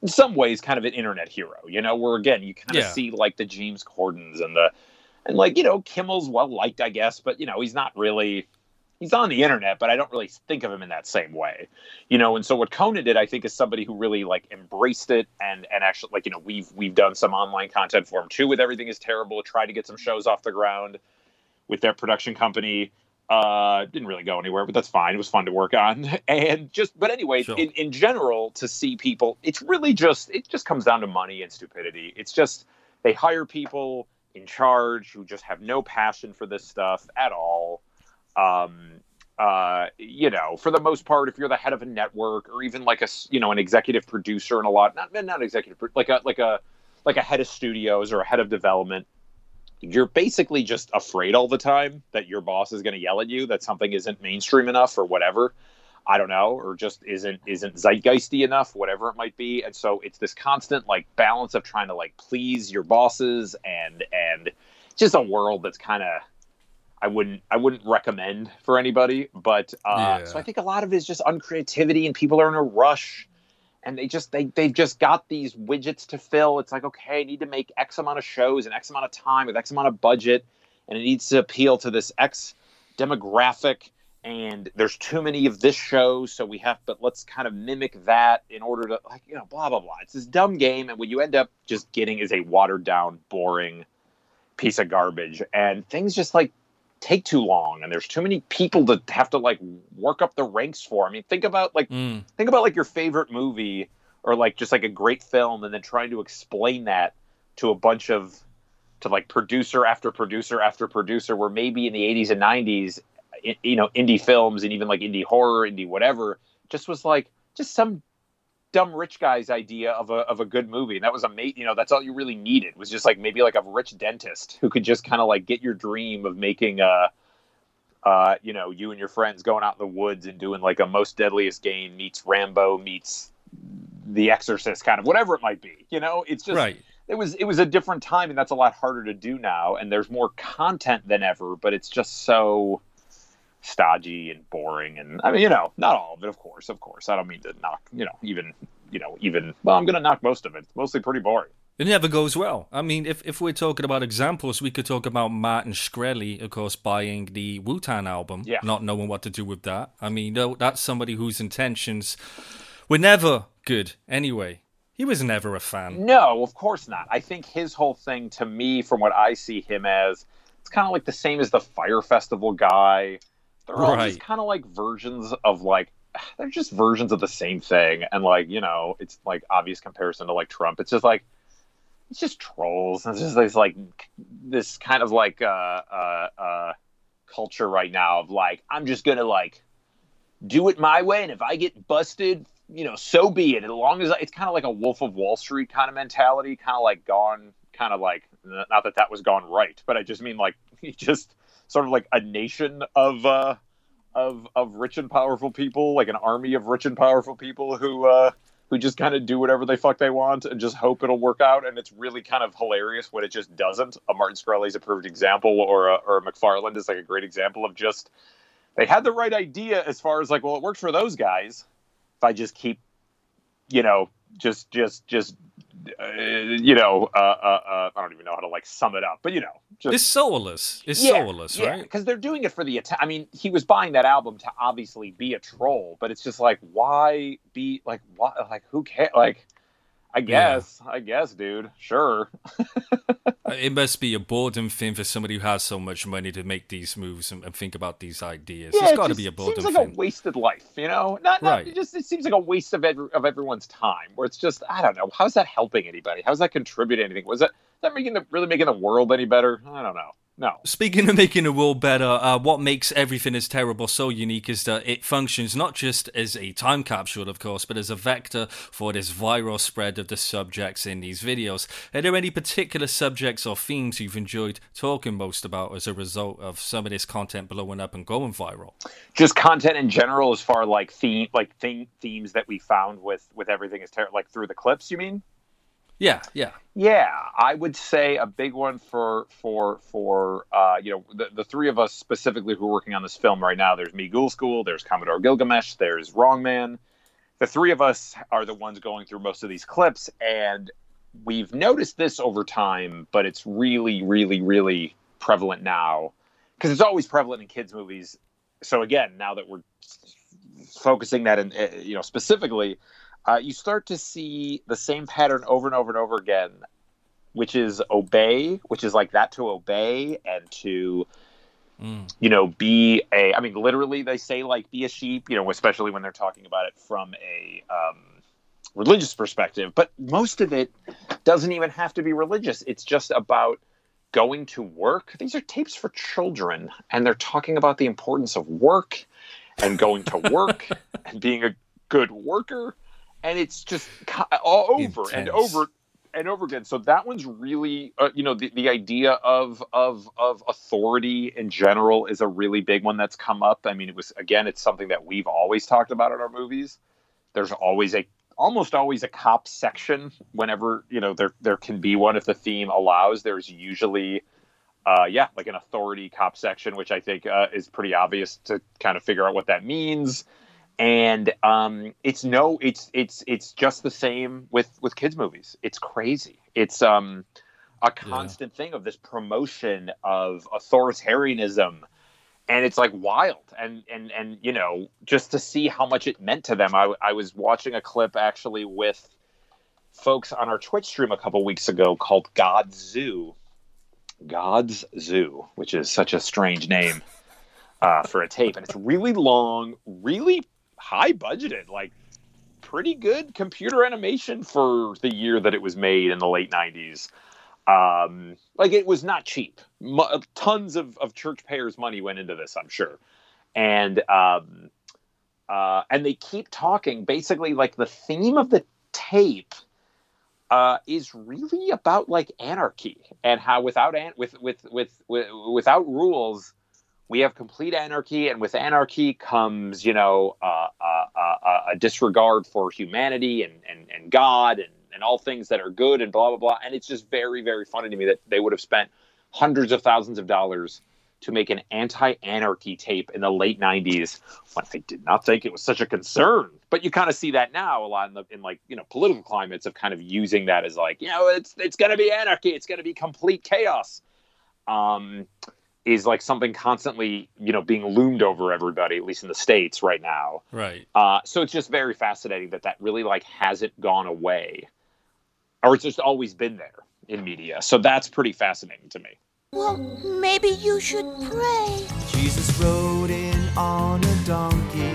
in some ways kind of an internet hero. You know, where again you kind of Yeah. see like the James Cordens and the and like you know Kimmel's well liked, I guess, but you know he's not really he's on the internet, but I don't really think of him in that same way, you know. And so what Conan did, I think, is somebody who really like embraced it and and actually like you know we've we've done some online content for him too with everything is terrible, tried to get some shows off the ground with their production company. Uh, didn't really go anywhere, but that's fine. It was fun to work on, and just but anyway, Sure. in in general, to see people, it's really just it just comes down to money and stupidity. It's just they hire people in charge who just have no passion for this stuff at all. Um, uh, you know, for the most part, if you're the head of a network or even like a, you know an executive producer and a lot not not executive like a like a like a head of studios or a head of development, you're basically just afraid all the time that your boss is going to yell at you that something isn't mainstream enough or whatever. I don't know, or just isn't isn't zeitgeisty enough, whatever it might be. And so it's this constant like balance of trying to like please your bosses and and just a world that's kind of I wouldn't I wouldn't recommend for anybody. But uh, Yeah. so I think a lot of it is just uncreativity and people are in a rush and they just they they've just got these widgets to fill. It's like okay, I need to make X amount of shows in X amount of time with X amount of budget, and it needs to appeal to this X demographic. And there's too many of this show, so we have. But let's kind of mimic that in order to like you know blah blah blah. It's this dumb game, and what you end up just getting is a watered down, boring piece of garbage, and things just like take too long and there's too many people to have to like work up the ranks for. I mean, think about like Mm. think about like your favorite movie or like just like a great film and then trying to explain that to a bunch of to like producer after producer after producer where maybe in the 80s and 90s you know indie films and even like indie horror indie whatever just was like just some dumb rich guy's idea of a of a good movie. And that was amazing you know that's all you really needed was just like maybe like a rich dentist who could just kind of like get your dream of making uh uh you know you and your friends going out in the woods and doing like a most deadliest game meets rambo meets the exorcist kind of whatever it might be you know? It's just Right. it was it was a different time and that's a lot harder to do now. And there's more content than ever but it's just so stodgy and boring and i mean you know not all of it of course of course i don't mean to knock you know even you know even well i'm gonna knock most of it it's mostly pretty boring It never goes well. I mean, if, if we're talking about examples, we could talk about Martin Shkreli, of course, buying the Wu Tang album, Yeah. not knowing what to do with that. I mean, no, that's somebody whose intentions were never good anyway. He was never a fan. No, of course not. I think his whole thing, to me, from what I see him as, it's kind of like the same as the Fire Festival guy. They're all Right. just kind of like versions of like they're just versions of the same thing, and like you know, it's like obvious comparison to like Trump. It's just like it's just trolls. It's just this like this kind of like uh uh uh culture right now of like I'm just gonna like do it my way, and if I get busted, you know, so be it. As long as I, it's kind of like a Wolf of Wall Street kind of mentality, kind of like gone, kind of like not that that was gone right, but I just mean like you just sort of like a nation of uh of of rich and powerful people, like an army of rich and powerful people who uh who just kind of do whatever they fuck they want and just hope it'll work out. And it's really kind of hilarious when it just doesn't. A Martin Shkreli's a perfect example, or a, or a McFarland is like a great example of just they had the right idea as far as like, well, it works for those guys. If I just keep, you know, just just just you know, uh, uh, uh, I don't even know how to like sum it up, but you know, just It's soulless. It's yeah, soulless, yeah, right? Because they're doing it for the atta- I mean, he was buying that album to obviously be a troll, but it's just like, why be like, why, like, who cares? Like, I Yeah. guess, I guess, dude, sure. Uh, It must be a boredom thing for somebody who has so much money to make these moves and, and think about these ideas. Yeah, it's it got to just be a boredom Seems like thing. a wasted life, you know. Not, not Right. it just it seems like a waste of every, of everyone's time. Where it's just, I don't know, how's that helping anybody? How's that contributing anything? Was that is that making the really making the world any better? I don't know. No. Speaking of making the world better, uh, what makes everything is terrible so unique is that it functions not just as a time capsule, of course, but as a vector for this viral spread of the subjects in these videos. Are there any particular subjects or themes you've enjoyed talking most about as a result of some of this content blowing up and going viral? just content in general as far like theme like theme, themes that we found with with everything is terrible, like through the clips you mean Yeah, yeah. yeah i would say a big one for for for uh you know the, the three of us specifically who are working on this film right now there's me ghoul school there's commodore gilgamesh there's wrong man the three of us are the ones going through most of these clips and we've noticed this over time but it's really really really prevalent now because it's always prevalent in kids movies so again now that we're focusing that in uh, you know specifically uh, you start to see the same pattern over and over and over again which is obey which is like that to obey and to you know be a i mean literally they say like be a sheep you know especially when they're talking about it from a um, religious perspective. But most of it doesn't even have to be religious. It's just about going to work. These are tapes for children and they're talking about the importance of work and going to work and being a good worker and it's just all over and over and over again. So that one's really uh, you know the, the idea of of of authority in general is a really big one that's come up. I mean it was again it's something that we've always talked about in our movies. There's always a almost always a cop section whenever you know there there can be one if the theme allows. There's usually uh, yeah, like an authority cop section, which I think uh, is pretty obvious to kind of figure out what that means. And um, it's no, it's it's it's just the same with with kids movies. It's crazy. It's um, a constant yeah. thing of this promotion of authoritarianism and it's like wild and and and you know just to see how much it meant to them i, I was watching a clip actually with folks on our twitch stream a couple weeks ago called god's zoo god's zoo which is such a strange name uh, for a tape and it's really long really high budgeted like pretty good computer animation for the year that it was made in the late 90s um, like it was not cheap. tons of, of church payers' money went into this, I'm sure. And um, uh, and they keep talking. Basically, like the theme of the tape uh, is really about like anarchy and how without an- with, with with with without rules, we have complete anarchy, and with anarchy comes you know uh, uh, uh a disregard for humanity and and, and God and and all things that are good and blah blah blah. And it's just very very funny to me that they would have spent hundreds of thousands of dollars to make an anti-anarchy tape in the late 90s when I did not think it was such a concern. But you kind of see that now a lot in, the, in like, you know, political climates of kind of using that as like, you know, it's it's going to be anarchy, it's going to be complete chaos. Um is like something constantly, you know, being loomed over everybody, at least in the states right now. Right. Uh, so it's just very fascinating that that really like hasn't gone away or it's just always been there in media. So that's pretty fascinating to me. Well, maybe you should pray. Jesus rode in on a donkey.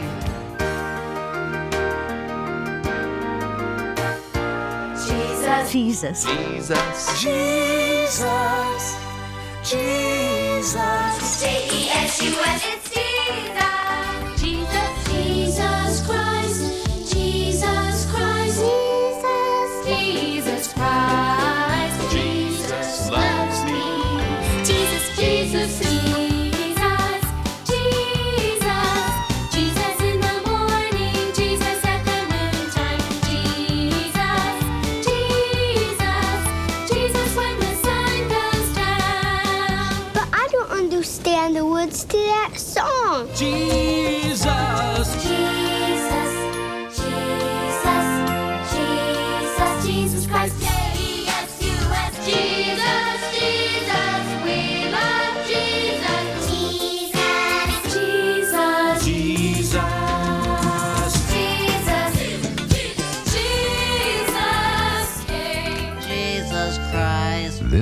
Jesus. Jesus. Jesus. Jesus. Jesus. J E S U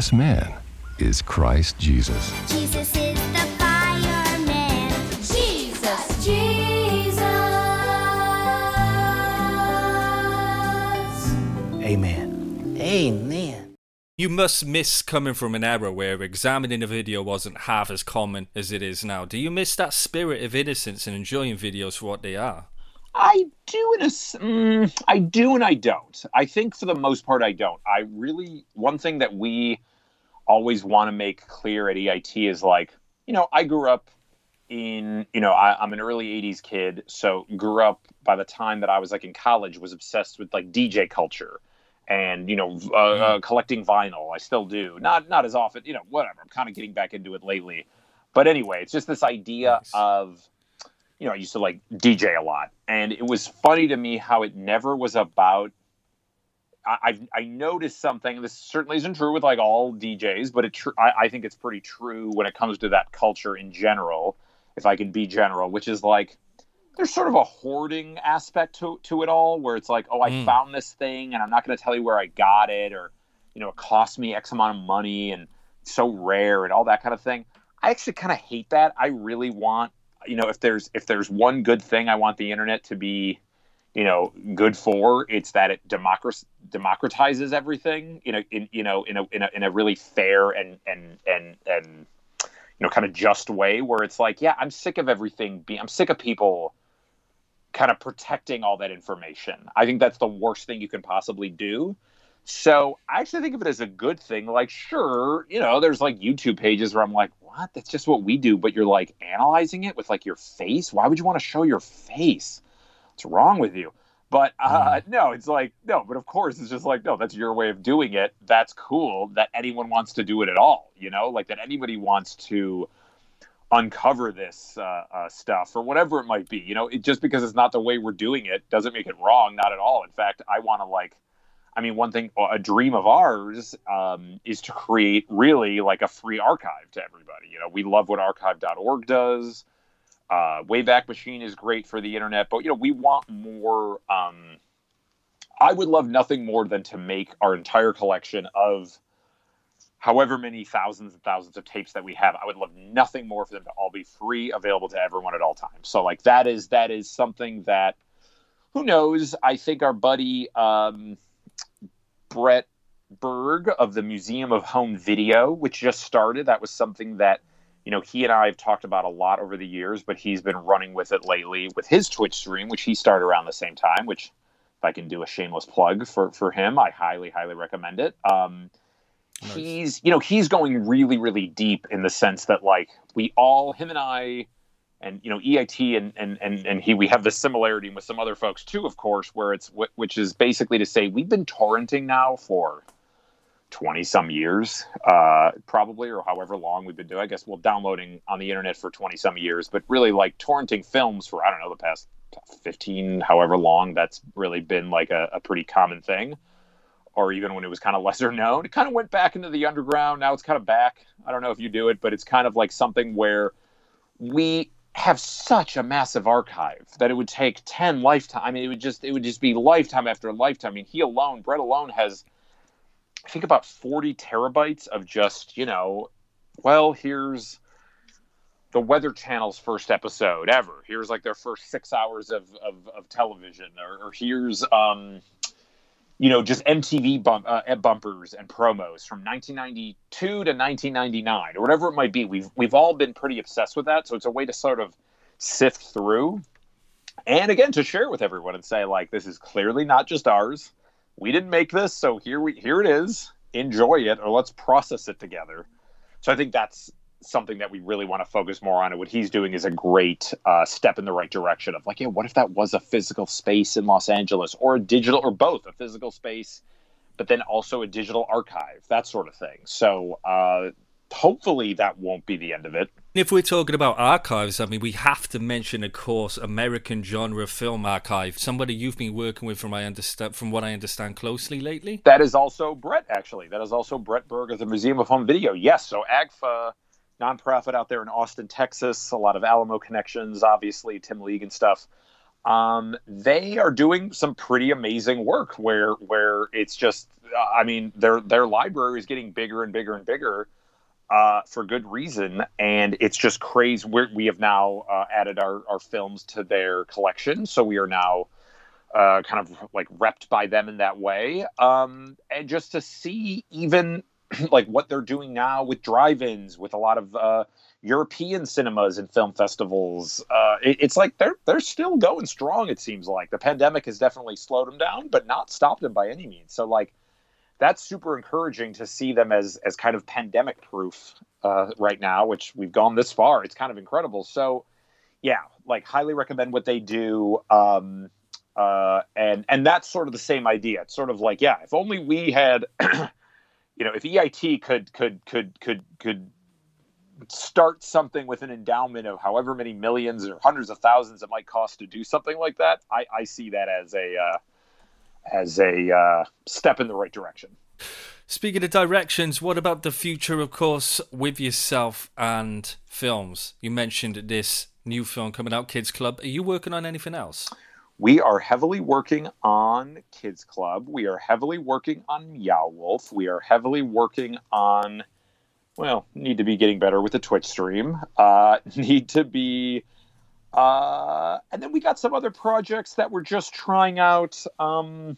This man is Christ Jesus. Jesus is the fireman. Jesus, Jesus. Amen. Amen. You must miss coming from an era where examining a video wasn't half as common as it is now. Do you miss that spirit of innocence and enjoying videos for what they are? I do in a s- mm, I do and I don't. I think for the most part I don't. I really one thing that we always want to make clear at EIT is like, you know, I grew up in, you know, I, I'm an early 80s kid, so grew up by the time that I was like in college was obsessed with like DJ culture and you know uh, uh, collecting vinyl. I still do. Not not as often, you know, whatever. I'm kind of getting back into it lately. But anyway, it's just this idea of you know, I used to like DJ a lot, and it was funny to me how it never was about. I I've, I noticed something. This certainly isn't true with like all DJs, but it tr- I, I think it's pretty true when it comes to that culture in general. If I can be general, which is like there's sort of a hoarding aspect to to it all, where it's like, oh, I Mm. found this thing, and I'm not going to tell you where I got it, or you know, it cost me X amount of money, and so rare, and all that kind of thing. I actually kind of hate that. I really want, you know, if there's if there's one good thing I want the internet to be, you know, good for, it's that it democratizes everything, you know, in you know, in a in a in a really fair and and and and you know, kind of just way where it's like, yeah, I'm sick of everything being, I'm sick of people kind of protecting all that information. I think that's the worst thing you can possibly do. So I actually think of it as a good thing. Like, sure, you know, there's like YouTube pages where I'm like, what? That's just what we do. But you're like analyzing it with like your face. Why would you want to show your face? What's wrong with you? But uh, no, it's like no. But of course, it's just like no. That's your way of doing it. That's cool. That anyone wants to do it at all. You know, like that anybody wants to uncover this uh, uh, stuff or whatever it might be. You know, it, just because it's not the way we're doing it doesn't make it wrong. Not at all. In fact, I want to like. I mean, one thing, a dream of ours um, is to create really like a free archive to everybody. You know, we love what archive.org does. Uh, Wayback Machine is great for the internet, but you know, we want more. Um, I would love nothing more than to make our entire collection of however many thousands and thousands of tapes that we have. I would love nothing more for them to all be free, available to everyone at all times. So, like that is that is something that who knows? I think our buddy um, Brett Berg of the Museum of Home Video, which just started, that was something that you know, he and I have talked about a lot over the years, but he's been running with it lately with his Twitch stream, which he started around the same time. Which, if I can do a shameless plug for for him, I highly highly recommend it. Um, nice. He's you know he's going really really deep in the sense that like we all him and I and you know EIT and and and and he we have this similarity with some other folks too, of course, where it's which is basically to say we've been torrenting now for 20 some years, uh, probably, or however long we've been doing. I guess well, downloading on the internet for 20 some years, but really like torrenting films for, I don't know, the past 15, however long, that's really been like a, a pretty common thing. Or even when it was kind of lesser known, it kind of went back into the underground. Now it's kind of back. I don't know if you do it, but it's kind of like something where we have such a massive archive that it would take 10 lifetime. I mean, it would just, it would just be lifetime after lifetime. I mean, he alone, Brett alone has, I think about 40 terabytes of just, you know, well, here's the Weather Channel's first episode ever. Here's like their first six hours of, of, of television, or, or, here's, um, you know, just MTV bump, uh, bumpers and promos from 1992 to 1999, or whatever it might be. We've we've all been pretty obsessed with that, so it's a way to sort of sift through, and again to share with everyone and say like, this is clearly not just ours we didn't make this, so here we here it is. Enjoy it, or let's process it together. So I think that's something that we really want to focus more on. And what he's doing is a great uh, step in the right direction of like, yeah, what if that was a physical space in Los Angeles, or a digital, or both, a physical space, but then also a digital archive, that sort of thing. So uh, hopefully that won't be the end of it. If we're talking about archives, I mean, we have to mention, of course, American Genre Film Archive. Somebody you've been working with, from I understand, from what I understand, closely lately. That is also Brett, actually. That is also Brett Berg of the Museum of Home Video. Yes, so AGFA, nonprofit out there in Austin, Texas. A lot of Alamo connections, obviously, Tim League and stuff. Um, they are doing some pretty amazing work where where it's just, I mean, their their library is getting bigger and bigger and bigger uh, for good reason. And it's just crazy. We're, we have now uh, added our, our films to their collection. So we are now uh, kind of like repped by them in that way. Um, and just to see even like what they're doing now with drive ins, with a lot of uh, European cinemas and film festivals. Uh, it, it's like they're they're still going strong. It seems like the pandemic has definitely slowed them down, but not stopped them by any means. So like that's super encouraging to see them as as kind of pandemic proof uh, right now, which we've gone this far. It's kind of incredible. So, yeah, like highly recommend what they do. Um, uh, and and that's sort of the same idea. It's sort of like, yeah, if only we had, you know, if EIT could could could could could start something with an endowment of however many millions or hundreds of thousands it might cost to do something like that, I, I see that as a uh, as a uh, step in the right direction. Speaking of directions, what about the future, of course, with yourself and films? You mentioned this new film coming out, Kids Club. Are you working on anything else? We are heavily working on Kids Club. We are heavily working on Meow Wolf. We are heavily working on, well, need to be getting better with the Twitch stream. Uh, need to be uh, and then we got some other projects that we're just trying out. Um,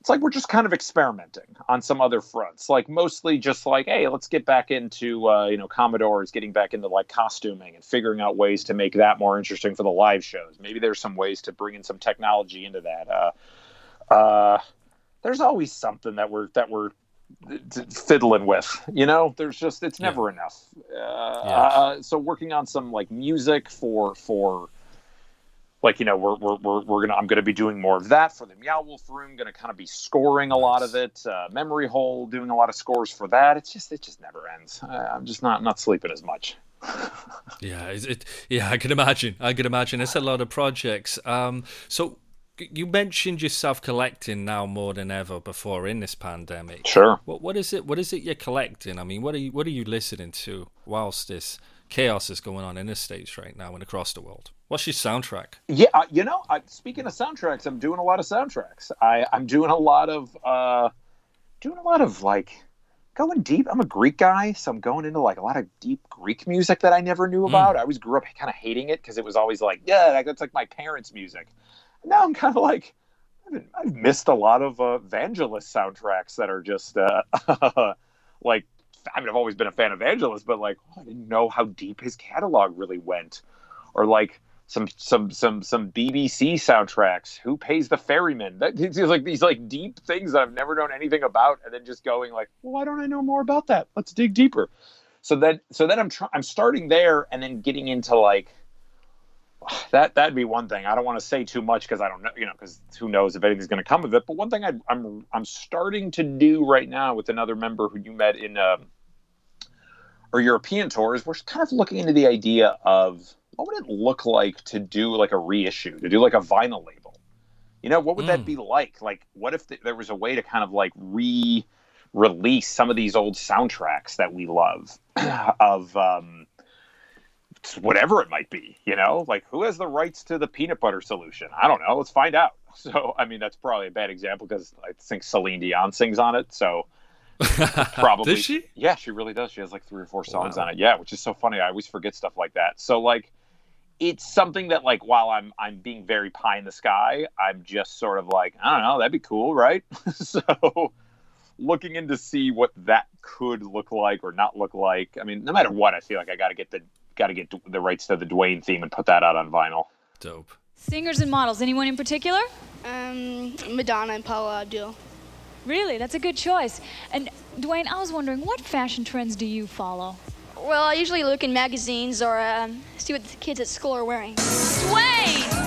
it's like we're just kind of experimenting on some other fronts, like mostly just like, hey, let's get back into uh, you know Commodores, getting back into like costuming and figuring out ways to make that more interesting for the live shows. Maybe there's some ways to bring in some technology into that. Uh, uh, there's always something that we're that we're fiddling with you know there's just it's never yeah. enough uh, yeah. uh, so working on some like music for for like you know we're we're we're, we're gonna I'm gonna be doing more of that for the Meow Wolf room. Gonna kind of be scoring a lot of it. Uh, Memory Hole doing a lot of scores for that. It's just it just never ends. Uh, I'm just not not sleeping as much. yeah, it, yeah, I can imagine. I can imagine. It's a lot of projects. Um, so you mentioned yourself collecting now more than ever before in this pandemic. Sure. What what is it? What is it you're collecting? I mean, what are you what are you listening to whilst this chaos is going on in the states right now and across the world? What's your soundtrack? Yeah, uh, you know, I, speaking of soundtracks, I'm doing a lot of soundtracks. I, I'm doing a lot of uh, doing a lot of like going deep. I'm a Greek guy, so I'm going into like a lot of deep Greek music that I never knew about. Mm. I always grew up kind of hating it because it was always like, yeah, that's like my parents' music. Now I'm kind of like, I've missed a lot of uh, Vangelis soundtracks that are just uh, like. I mean, I've always been a fan of Vangelis, but like, oh, I didn't know how deep his catalog really went, or like some some some some BBC soundtracks. Who pays the ferryman? That it's like these like deep things that I've never known anything about, and then just going like, well, why don't I know more about that? Let's dig deeper. So then so then I'm trying I'm starting there, and then getting into like that that'd be one thing. I don't want to say too much because I don't know, you know, because who knows if anything's going to come of it. But one thing I, am I'm, I'm starting to do right now with another member who you met in uh, our European tours, we're kind of looking into the idea of what would it look like to do like a reissue, to do like a vinyl label? You know, what would mm. that be like? Like, what if th- there was a way to kind of like re release some of these old soundtracks that we love of um, whatever it might be? You know, like who has the rights to the peanut butter solution? I don't know. Let's find out. So, I mean, that's probably a bad example because I think Celine Dion sings on it. So, probably does she? Yeah, she really does. She has like three or four songs wow. on it. Yeah, which is so funny. I always forget stuff like that. So, like, it's something that like while I'm I'm being very pie in the sky, I'm just sort of like, I don't know, that'd be cool, right? so looking in to see what that could look like or not look like. I mean, no matter what, I feel like I got to get the got to get the rights to the Dwayne theme and put that out on vinyl. Dope. Singers and models, anyone in particular? Um, Madonna and Paula Abdul. Really, that's a good choice. And Dwayne, I was wondering, what fashion trends do you follow? Well, I usually look in magazines or um, see what the kids at school are wearing. Dwayne!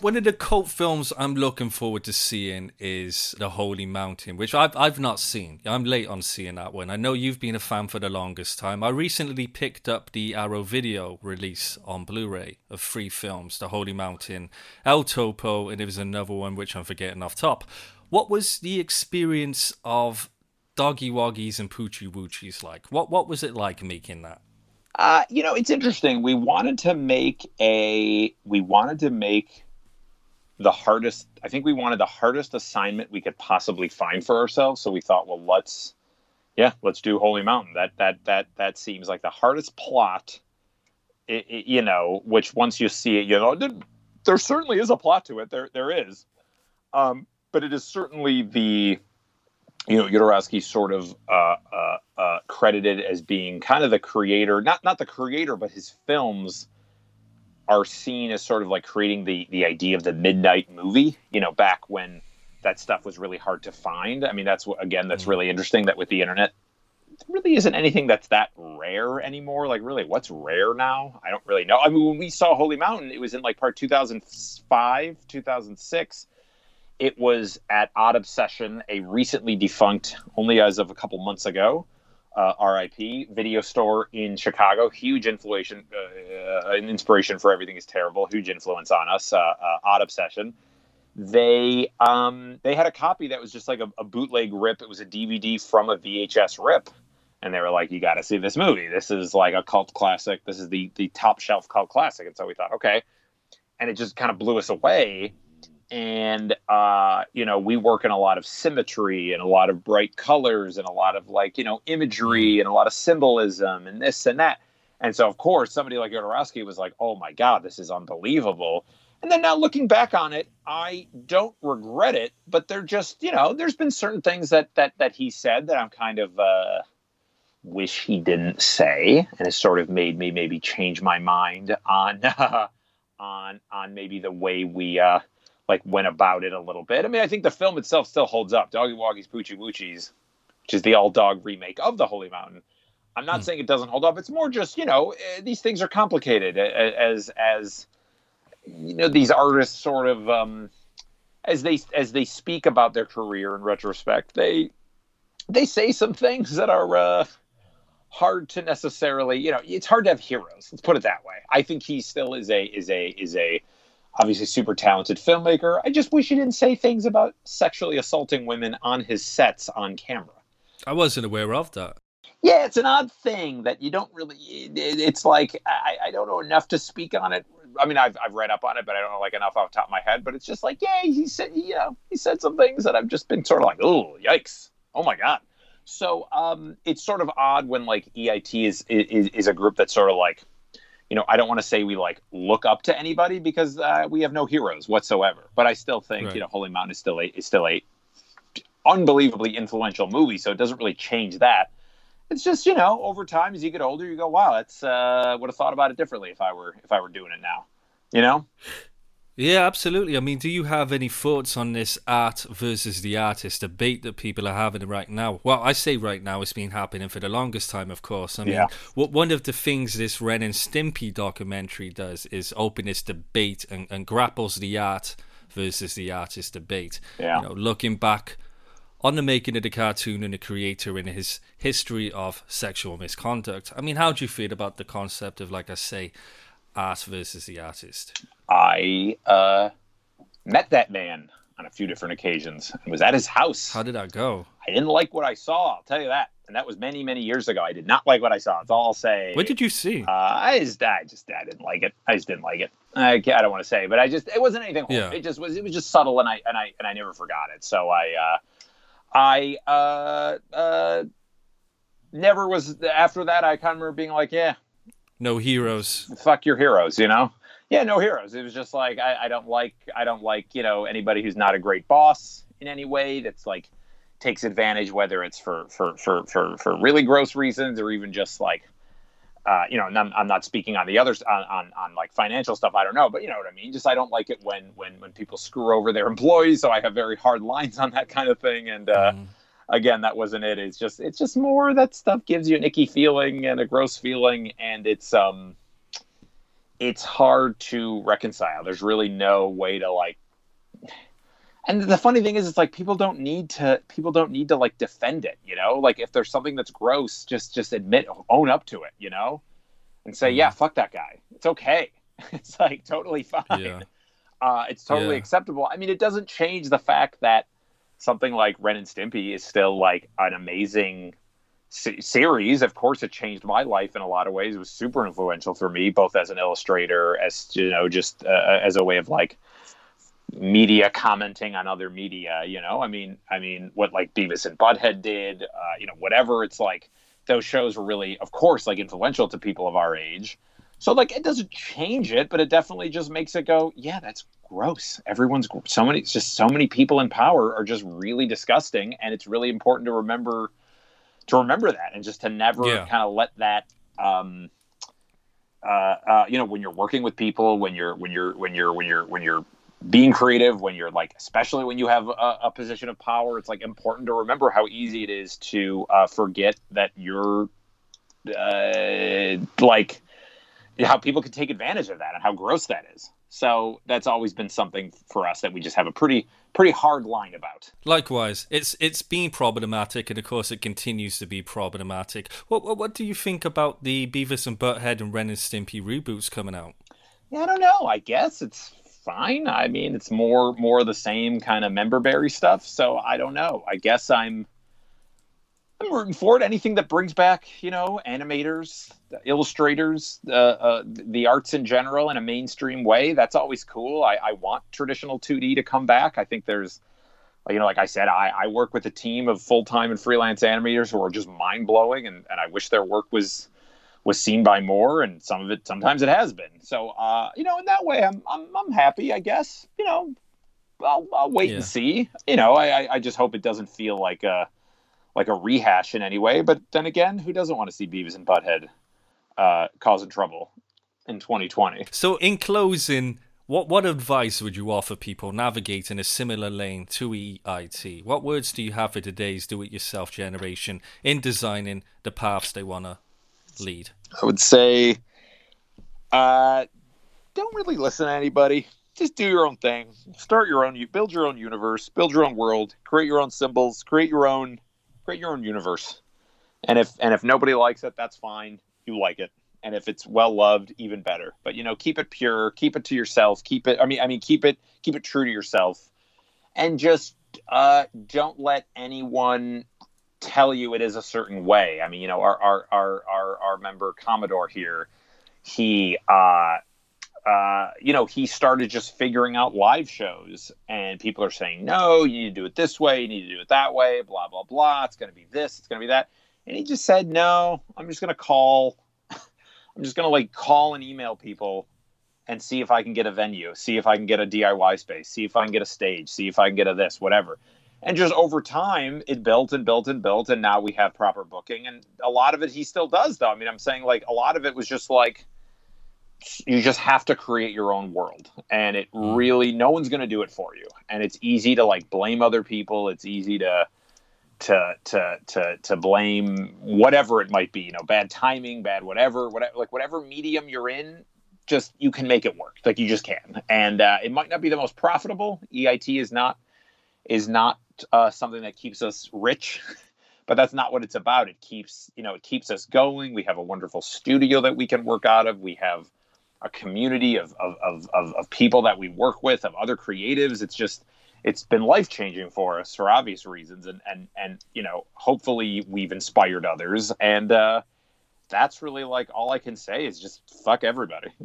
One of the cult films I'm looking forward to seeing is The Holy Mountain, which I've I've not seen. I'm late on seeing that one. I know you've been a fan for the longest time. I recently picked up the Arrow Video release on Blu-ray of three films: The Holy Mountain, El Topo, and there was another one which I'm forgetting off top. What was the experience of Doggy Woggies and Poochie Woochies like? What what was it like making that? Uh, you know, it's interesting. We wanted to make a we wanted to make the hardest i think we wanted the hardest assignment we could possibly find for ourselves. So we thought well let's yeah let's do holy mountain. That that that that seems like the hardest plot it, it, you know which once you see it you know there, there certainly is a plot to it. There there is. Um, but it is certainly the you know Jodorowsky sort of uh, uh, uh, credited as being kind of the creator not not the creator but his films are seen as sort of like creating the the idea of the midnight movie. You know, back when that stuff was really hard to find. I mean, that's what again, that's mm-hmm. really interesting that with the internet, there really isn't anything that's that rare anymore. Like, really, what's rare now? I don't really know. I mean, when we saw Holy Mountain, it was in like part 2005, 2006. It was at Odd Obsession, a recently defunct, only as of a couple months ago, uh, RIP video store in Chicago. Huge influence, uh, an inspiration for everything is terrible. Huge influence on us. Uh, uh, Odd Obsession. They um, they had a copy that was just like a, a, bootleg rip. It was a DVD from a VHS rip, and they were like, "You got to see this movie. This is like a cult classic. This is the the top shelf cult classic." And so we thought, okay, and it just kind of blew us away and uh, you know we work in a lot of symmetry and a lot of bright colors and a lot of like you know imagery and a lot of symbolism and this and that. And so of course somebody like Jodorowsky was like oh my god this is unbelievable. And then now looking back on it I don't regret it but they're just you know there's been certain things that that that he said that I'm kind of uh, wish he didn't say, and has sort of made me maybe change my mind on uh, on on maybe the way we uh, like went about it a little bit. I mean, I think the film itself still holds up. Doggy Woggies Poochie Woochies, which is the all dog remake of the Holy Mountain. I'm not saying it doesn't hold up. It's more just you know eh, these things are complicated as as you know these artists sort of um, as they as they speak about their career in retrospect they they say some things that are uh, hard to necessarily you know it's hard to have heroes let's put it that way i think he still is a is a is a obviously super talented filmmaker. I just wish he didn't say things about sexually assaulting women on his sets on camera. I wasn't aware of that. yeah it's an odd thing that you don't really it, it's like I, I don't know enough to speak on it. I mean I've, I've read up on it but i don't know like enough off the top of my head but it's just like yeah he said you know he said some things that i've just been sort of like oh yikes. Oh my god. So um it's sort of odd when like eit is is, is a group that's sort of like you know i don't want to say we like look up to anybody because uh, we have no heroes whatsoever but i still think Right. you know holy mountain is still a is still a unbelievably influential movie so it doesn't really change that it's just you know over time as you get older you go wow that's uh would have thought about it differently if i were if i were doing it now you know Yeah, absolutely. I mean, do you have any thoughts on this art versus the artist debate that people are having right now? Well, I say right now, it's been happening for the longest time, of course. I mean, Yeah. what one of the things this Ren and Stimpy documentary does is open this debate and, and grapples the art versus the artist debate. Yeah. You know, looking back on the making of the cartoon and the creator and his history of sexual misconduct. I mean, how do you feel about the concept of, like I say, art versus the artist? I uh met that man on a few different occasions and was at his house How did that go? i didn't like what i saw i'll tell you that and that was many many years ago i did not like what i saw It's all i'll say What did you see? uh, I just, I just, I didn't like it. I just didn't like it. I, I don't want to say, but I just, it wasn't anything. Yeah. It just was, it was just subtle, and I, and I, and I never forgot it. So I, uh, I, uh, uh, never was. After that, I kind of remember being like, yeah, No heroes. fuck your heroes, you know? Yeah, no heroes. It was just like I, I don't like I don't like, you know, anybody who's not a great boss in any way that's like takes advantage whether it's for for for for, for really gross reasons or even just like uh, you know, and I'm, I'm not speaking on the others on, on, on like financial stuff. I don't know, but you know what I mean. Just I don't like it when when when people screw over their employees. So I have very hard lines on that kind of thing. And uh, again, that wasn't it. It's just it's just more that stuff gives you an icky feeling and a gross feeling, and it's um it's hard to reconcile. There's really no way to like. And the funny thing is, it's like people don't need to. People don't need to like defend it. You know, like if there's something that's gross, just just admit, own up to it. You know, and say, yeah, fuck that guy. It's okay. It's like totally fine. Yeah. Uh, it's totally Yeah. acceptable. I mean, it doesn't change the fact that something like Ren and Stimpy is still like an amazing series. Of course, it changed my life in a lot of ways. It was super influential for me, both as an illustrator, as you know, just uh, as a way of like media commenting on other media. You know, I mean, I mean, what like Beavis and Butthead did. Uh, you know, whatever. It's like those shows were really, of course, like influential to people of our age. So like it doesn't change it, but it definitely just makes it go, yeah, that's gross. Everyone's so many, just so many people in power are just really disgusting, and it's really important to remember to remember that and just to never Yeah. kind of let that. Um, uh, uh, you know, when you're working with people, when you're when you're when you're when you're when you're being creative, when you're like, especially when you have a, a position of power, it's like important to remember how easy it is to uh, forget that you're uh, like how people can take advantage of that and how gross that is. So that's always been something for us that we just have a pretty pretty hard line about. Likewise, it's it's been problematic, and of course, it continues to be problematic. What what, what do you think about the Beavis and Butthead and Ren and Stimpy reboots coming out? Yeah, I don't know. I guess it's fine. I mean, it's more more of the same kind of memberberry stuff. So I don't know. I guess I'm I'm rooting for it. Anything that brings back, you know, animators, illustrators, uh, uh, the arts in general in a mainstream way. That's always cool. I, I want traditional 2D to come back. I think there's, you know, like I said, I, I work with a team of full time and freelance animators who are just mind blowing, and, and I wish their work was was seen by more, and some of it sometimes it has been. So, uh, you know, in that way, I'm I'm, I'm happy. I guess, you know, I'll, I'll wait Yeah. and see. You know, I, I I just hope it doesn't feel like a like a rehash in any way. But then again, who doesn't want to see Beavis and Butthead uh, causing trouble in 2020? So, in closing, what what advice would you offer people navigating a similar lane to EIT? What words do you have for today's do-it-yourself generation in designing the paths they want to lead? I would say, uh, don't really listen to anybody. Just do your own thing. Start your own. You build your own universe. Build your own world. Create your own symbols. Create your own. Create your own universe. And if and if nobody likes it, that's fine. You like it. And if it's well loved even better. But you know keep it pure. Keep it to yourself. Keep it i mean i mean keep it keep it true to yourself. And just uh, don't let anyone tell you it is a certain way. I mean you know our our our our, our member commodore here he uh uh, you know, he started just figuring out live shows, and people are saying, no, you need to do it this way, you need to do it that way, blah, blah, blah. It's going to be this, it's going to be that. And he just said, no, I'm just going to call I'm just gonna like call and email people and see if I can get a venue, see if I can get a DIY space, see if I can get a stage, see if I can get a this, whatever. And just over time, it built and built and built, and now we have proper booking. And a lot of it he still does, though. I mean, I'm saying like a lot of it was just like you just have to create your own world, and it really no one's going to do it for you. And it's easy to like blame other people. It's easy to to to to to blame whatever it might be you know bad timing bad whatever whatever like whatever medium you're in just you can make it work. Like you just can. And uh, it might not be the most profitable. Eit is not is not uh, something that keeps us rich but that's not what it's about. It keeps you know it keeps us going. We have a wonderful studio that we can work out of. We have a community of of, of, of, of people that we work with of other creatives it's just it's been life changing for us for obvious reasons, and and and you know, hopefully we've inspired others, and uh, that's really like all I can say is just fuck everybody.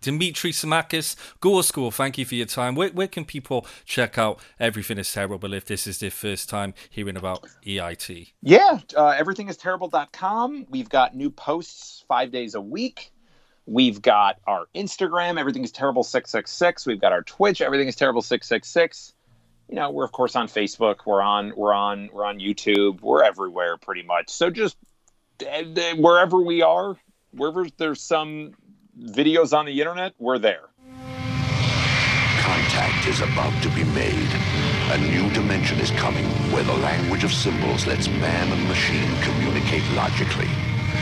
Dimitri Simakis, Gore School, thank you for your time. Where, where can people check out Everything is Terrible if this is their first time hearing about EIT? Yeah, uh, everythingisterrible.com. We've got new posts five days a week. We've got our Instagram, everything is terrible 666. We've got our Twitch, everything is terrible 666. You know, we're of course on Facebook, we're on we're on we're on YouTube, we're everywhere pretty much. So just uh, wherever we are, wherever there's some videos on the internet, we're there. Contact is about to be made. A new dimension is coming where the language of symbols lets man and machine communicate logically.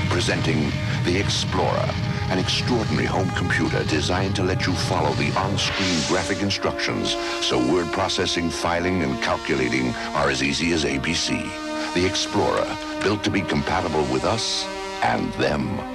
Presenting the Explorer an extraordinary home computer designed to let you follow the on-screen graphic instructions so word processing, filing, and calculating are as easy as ABC. The Explorer, built to be compatible with us and them.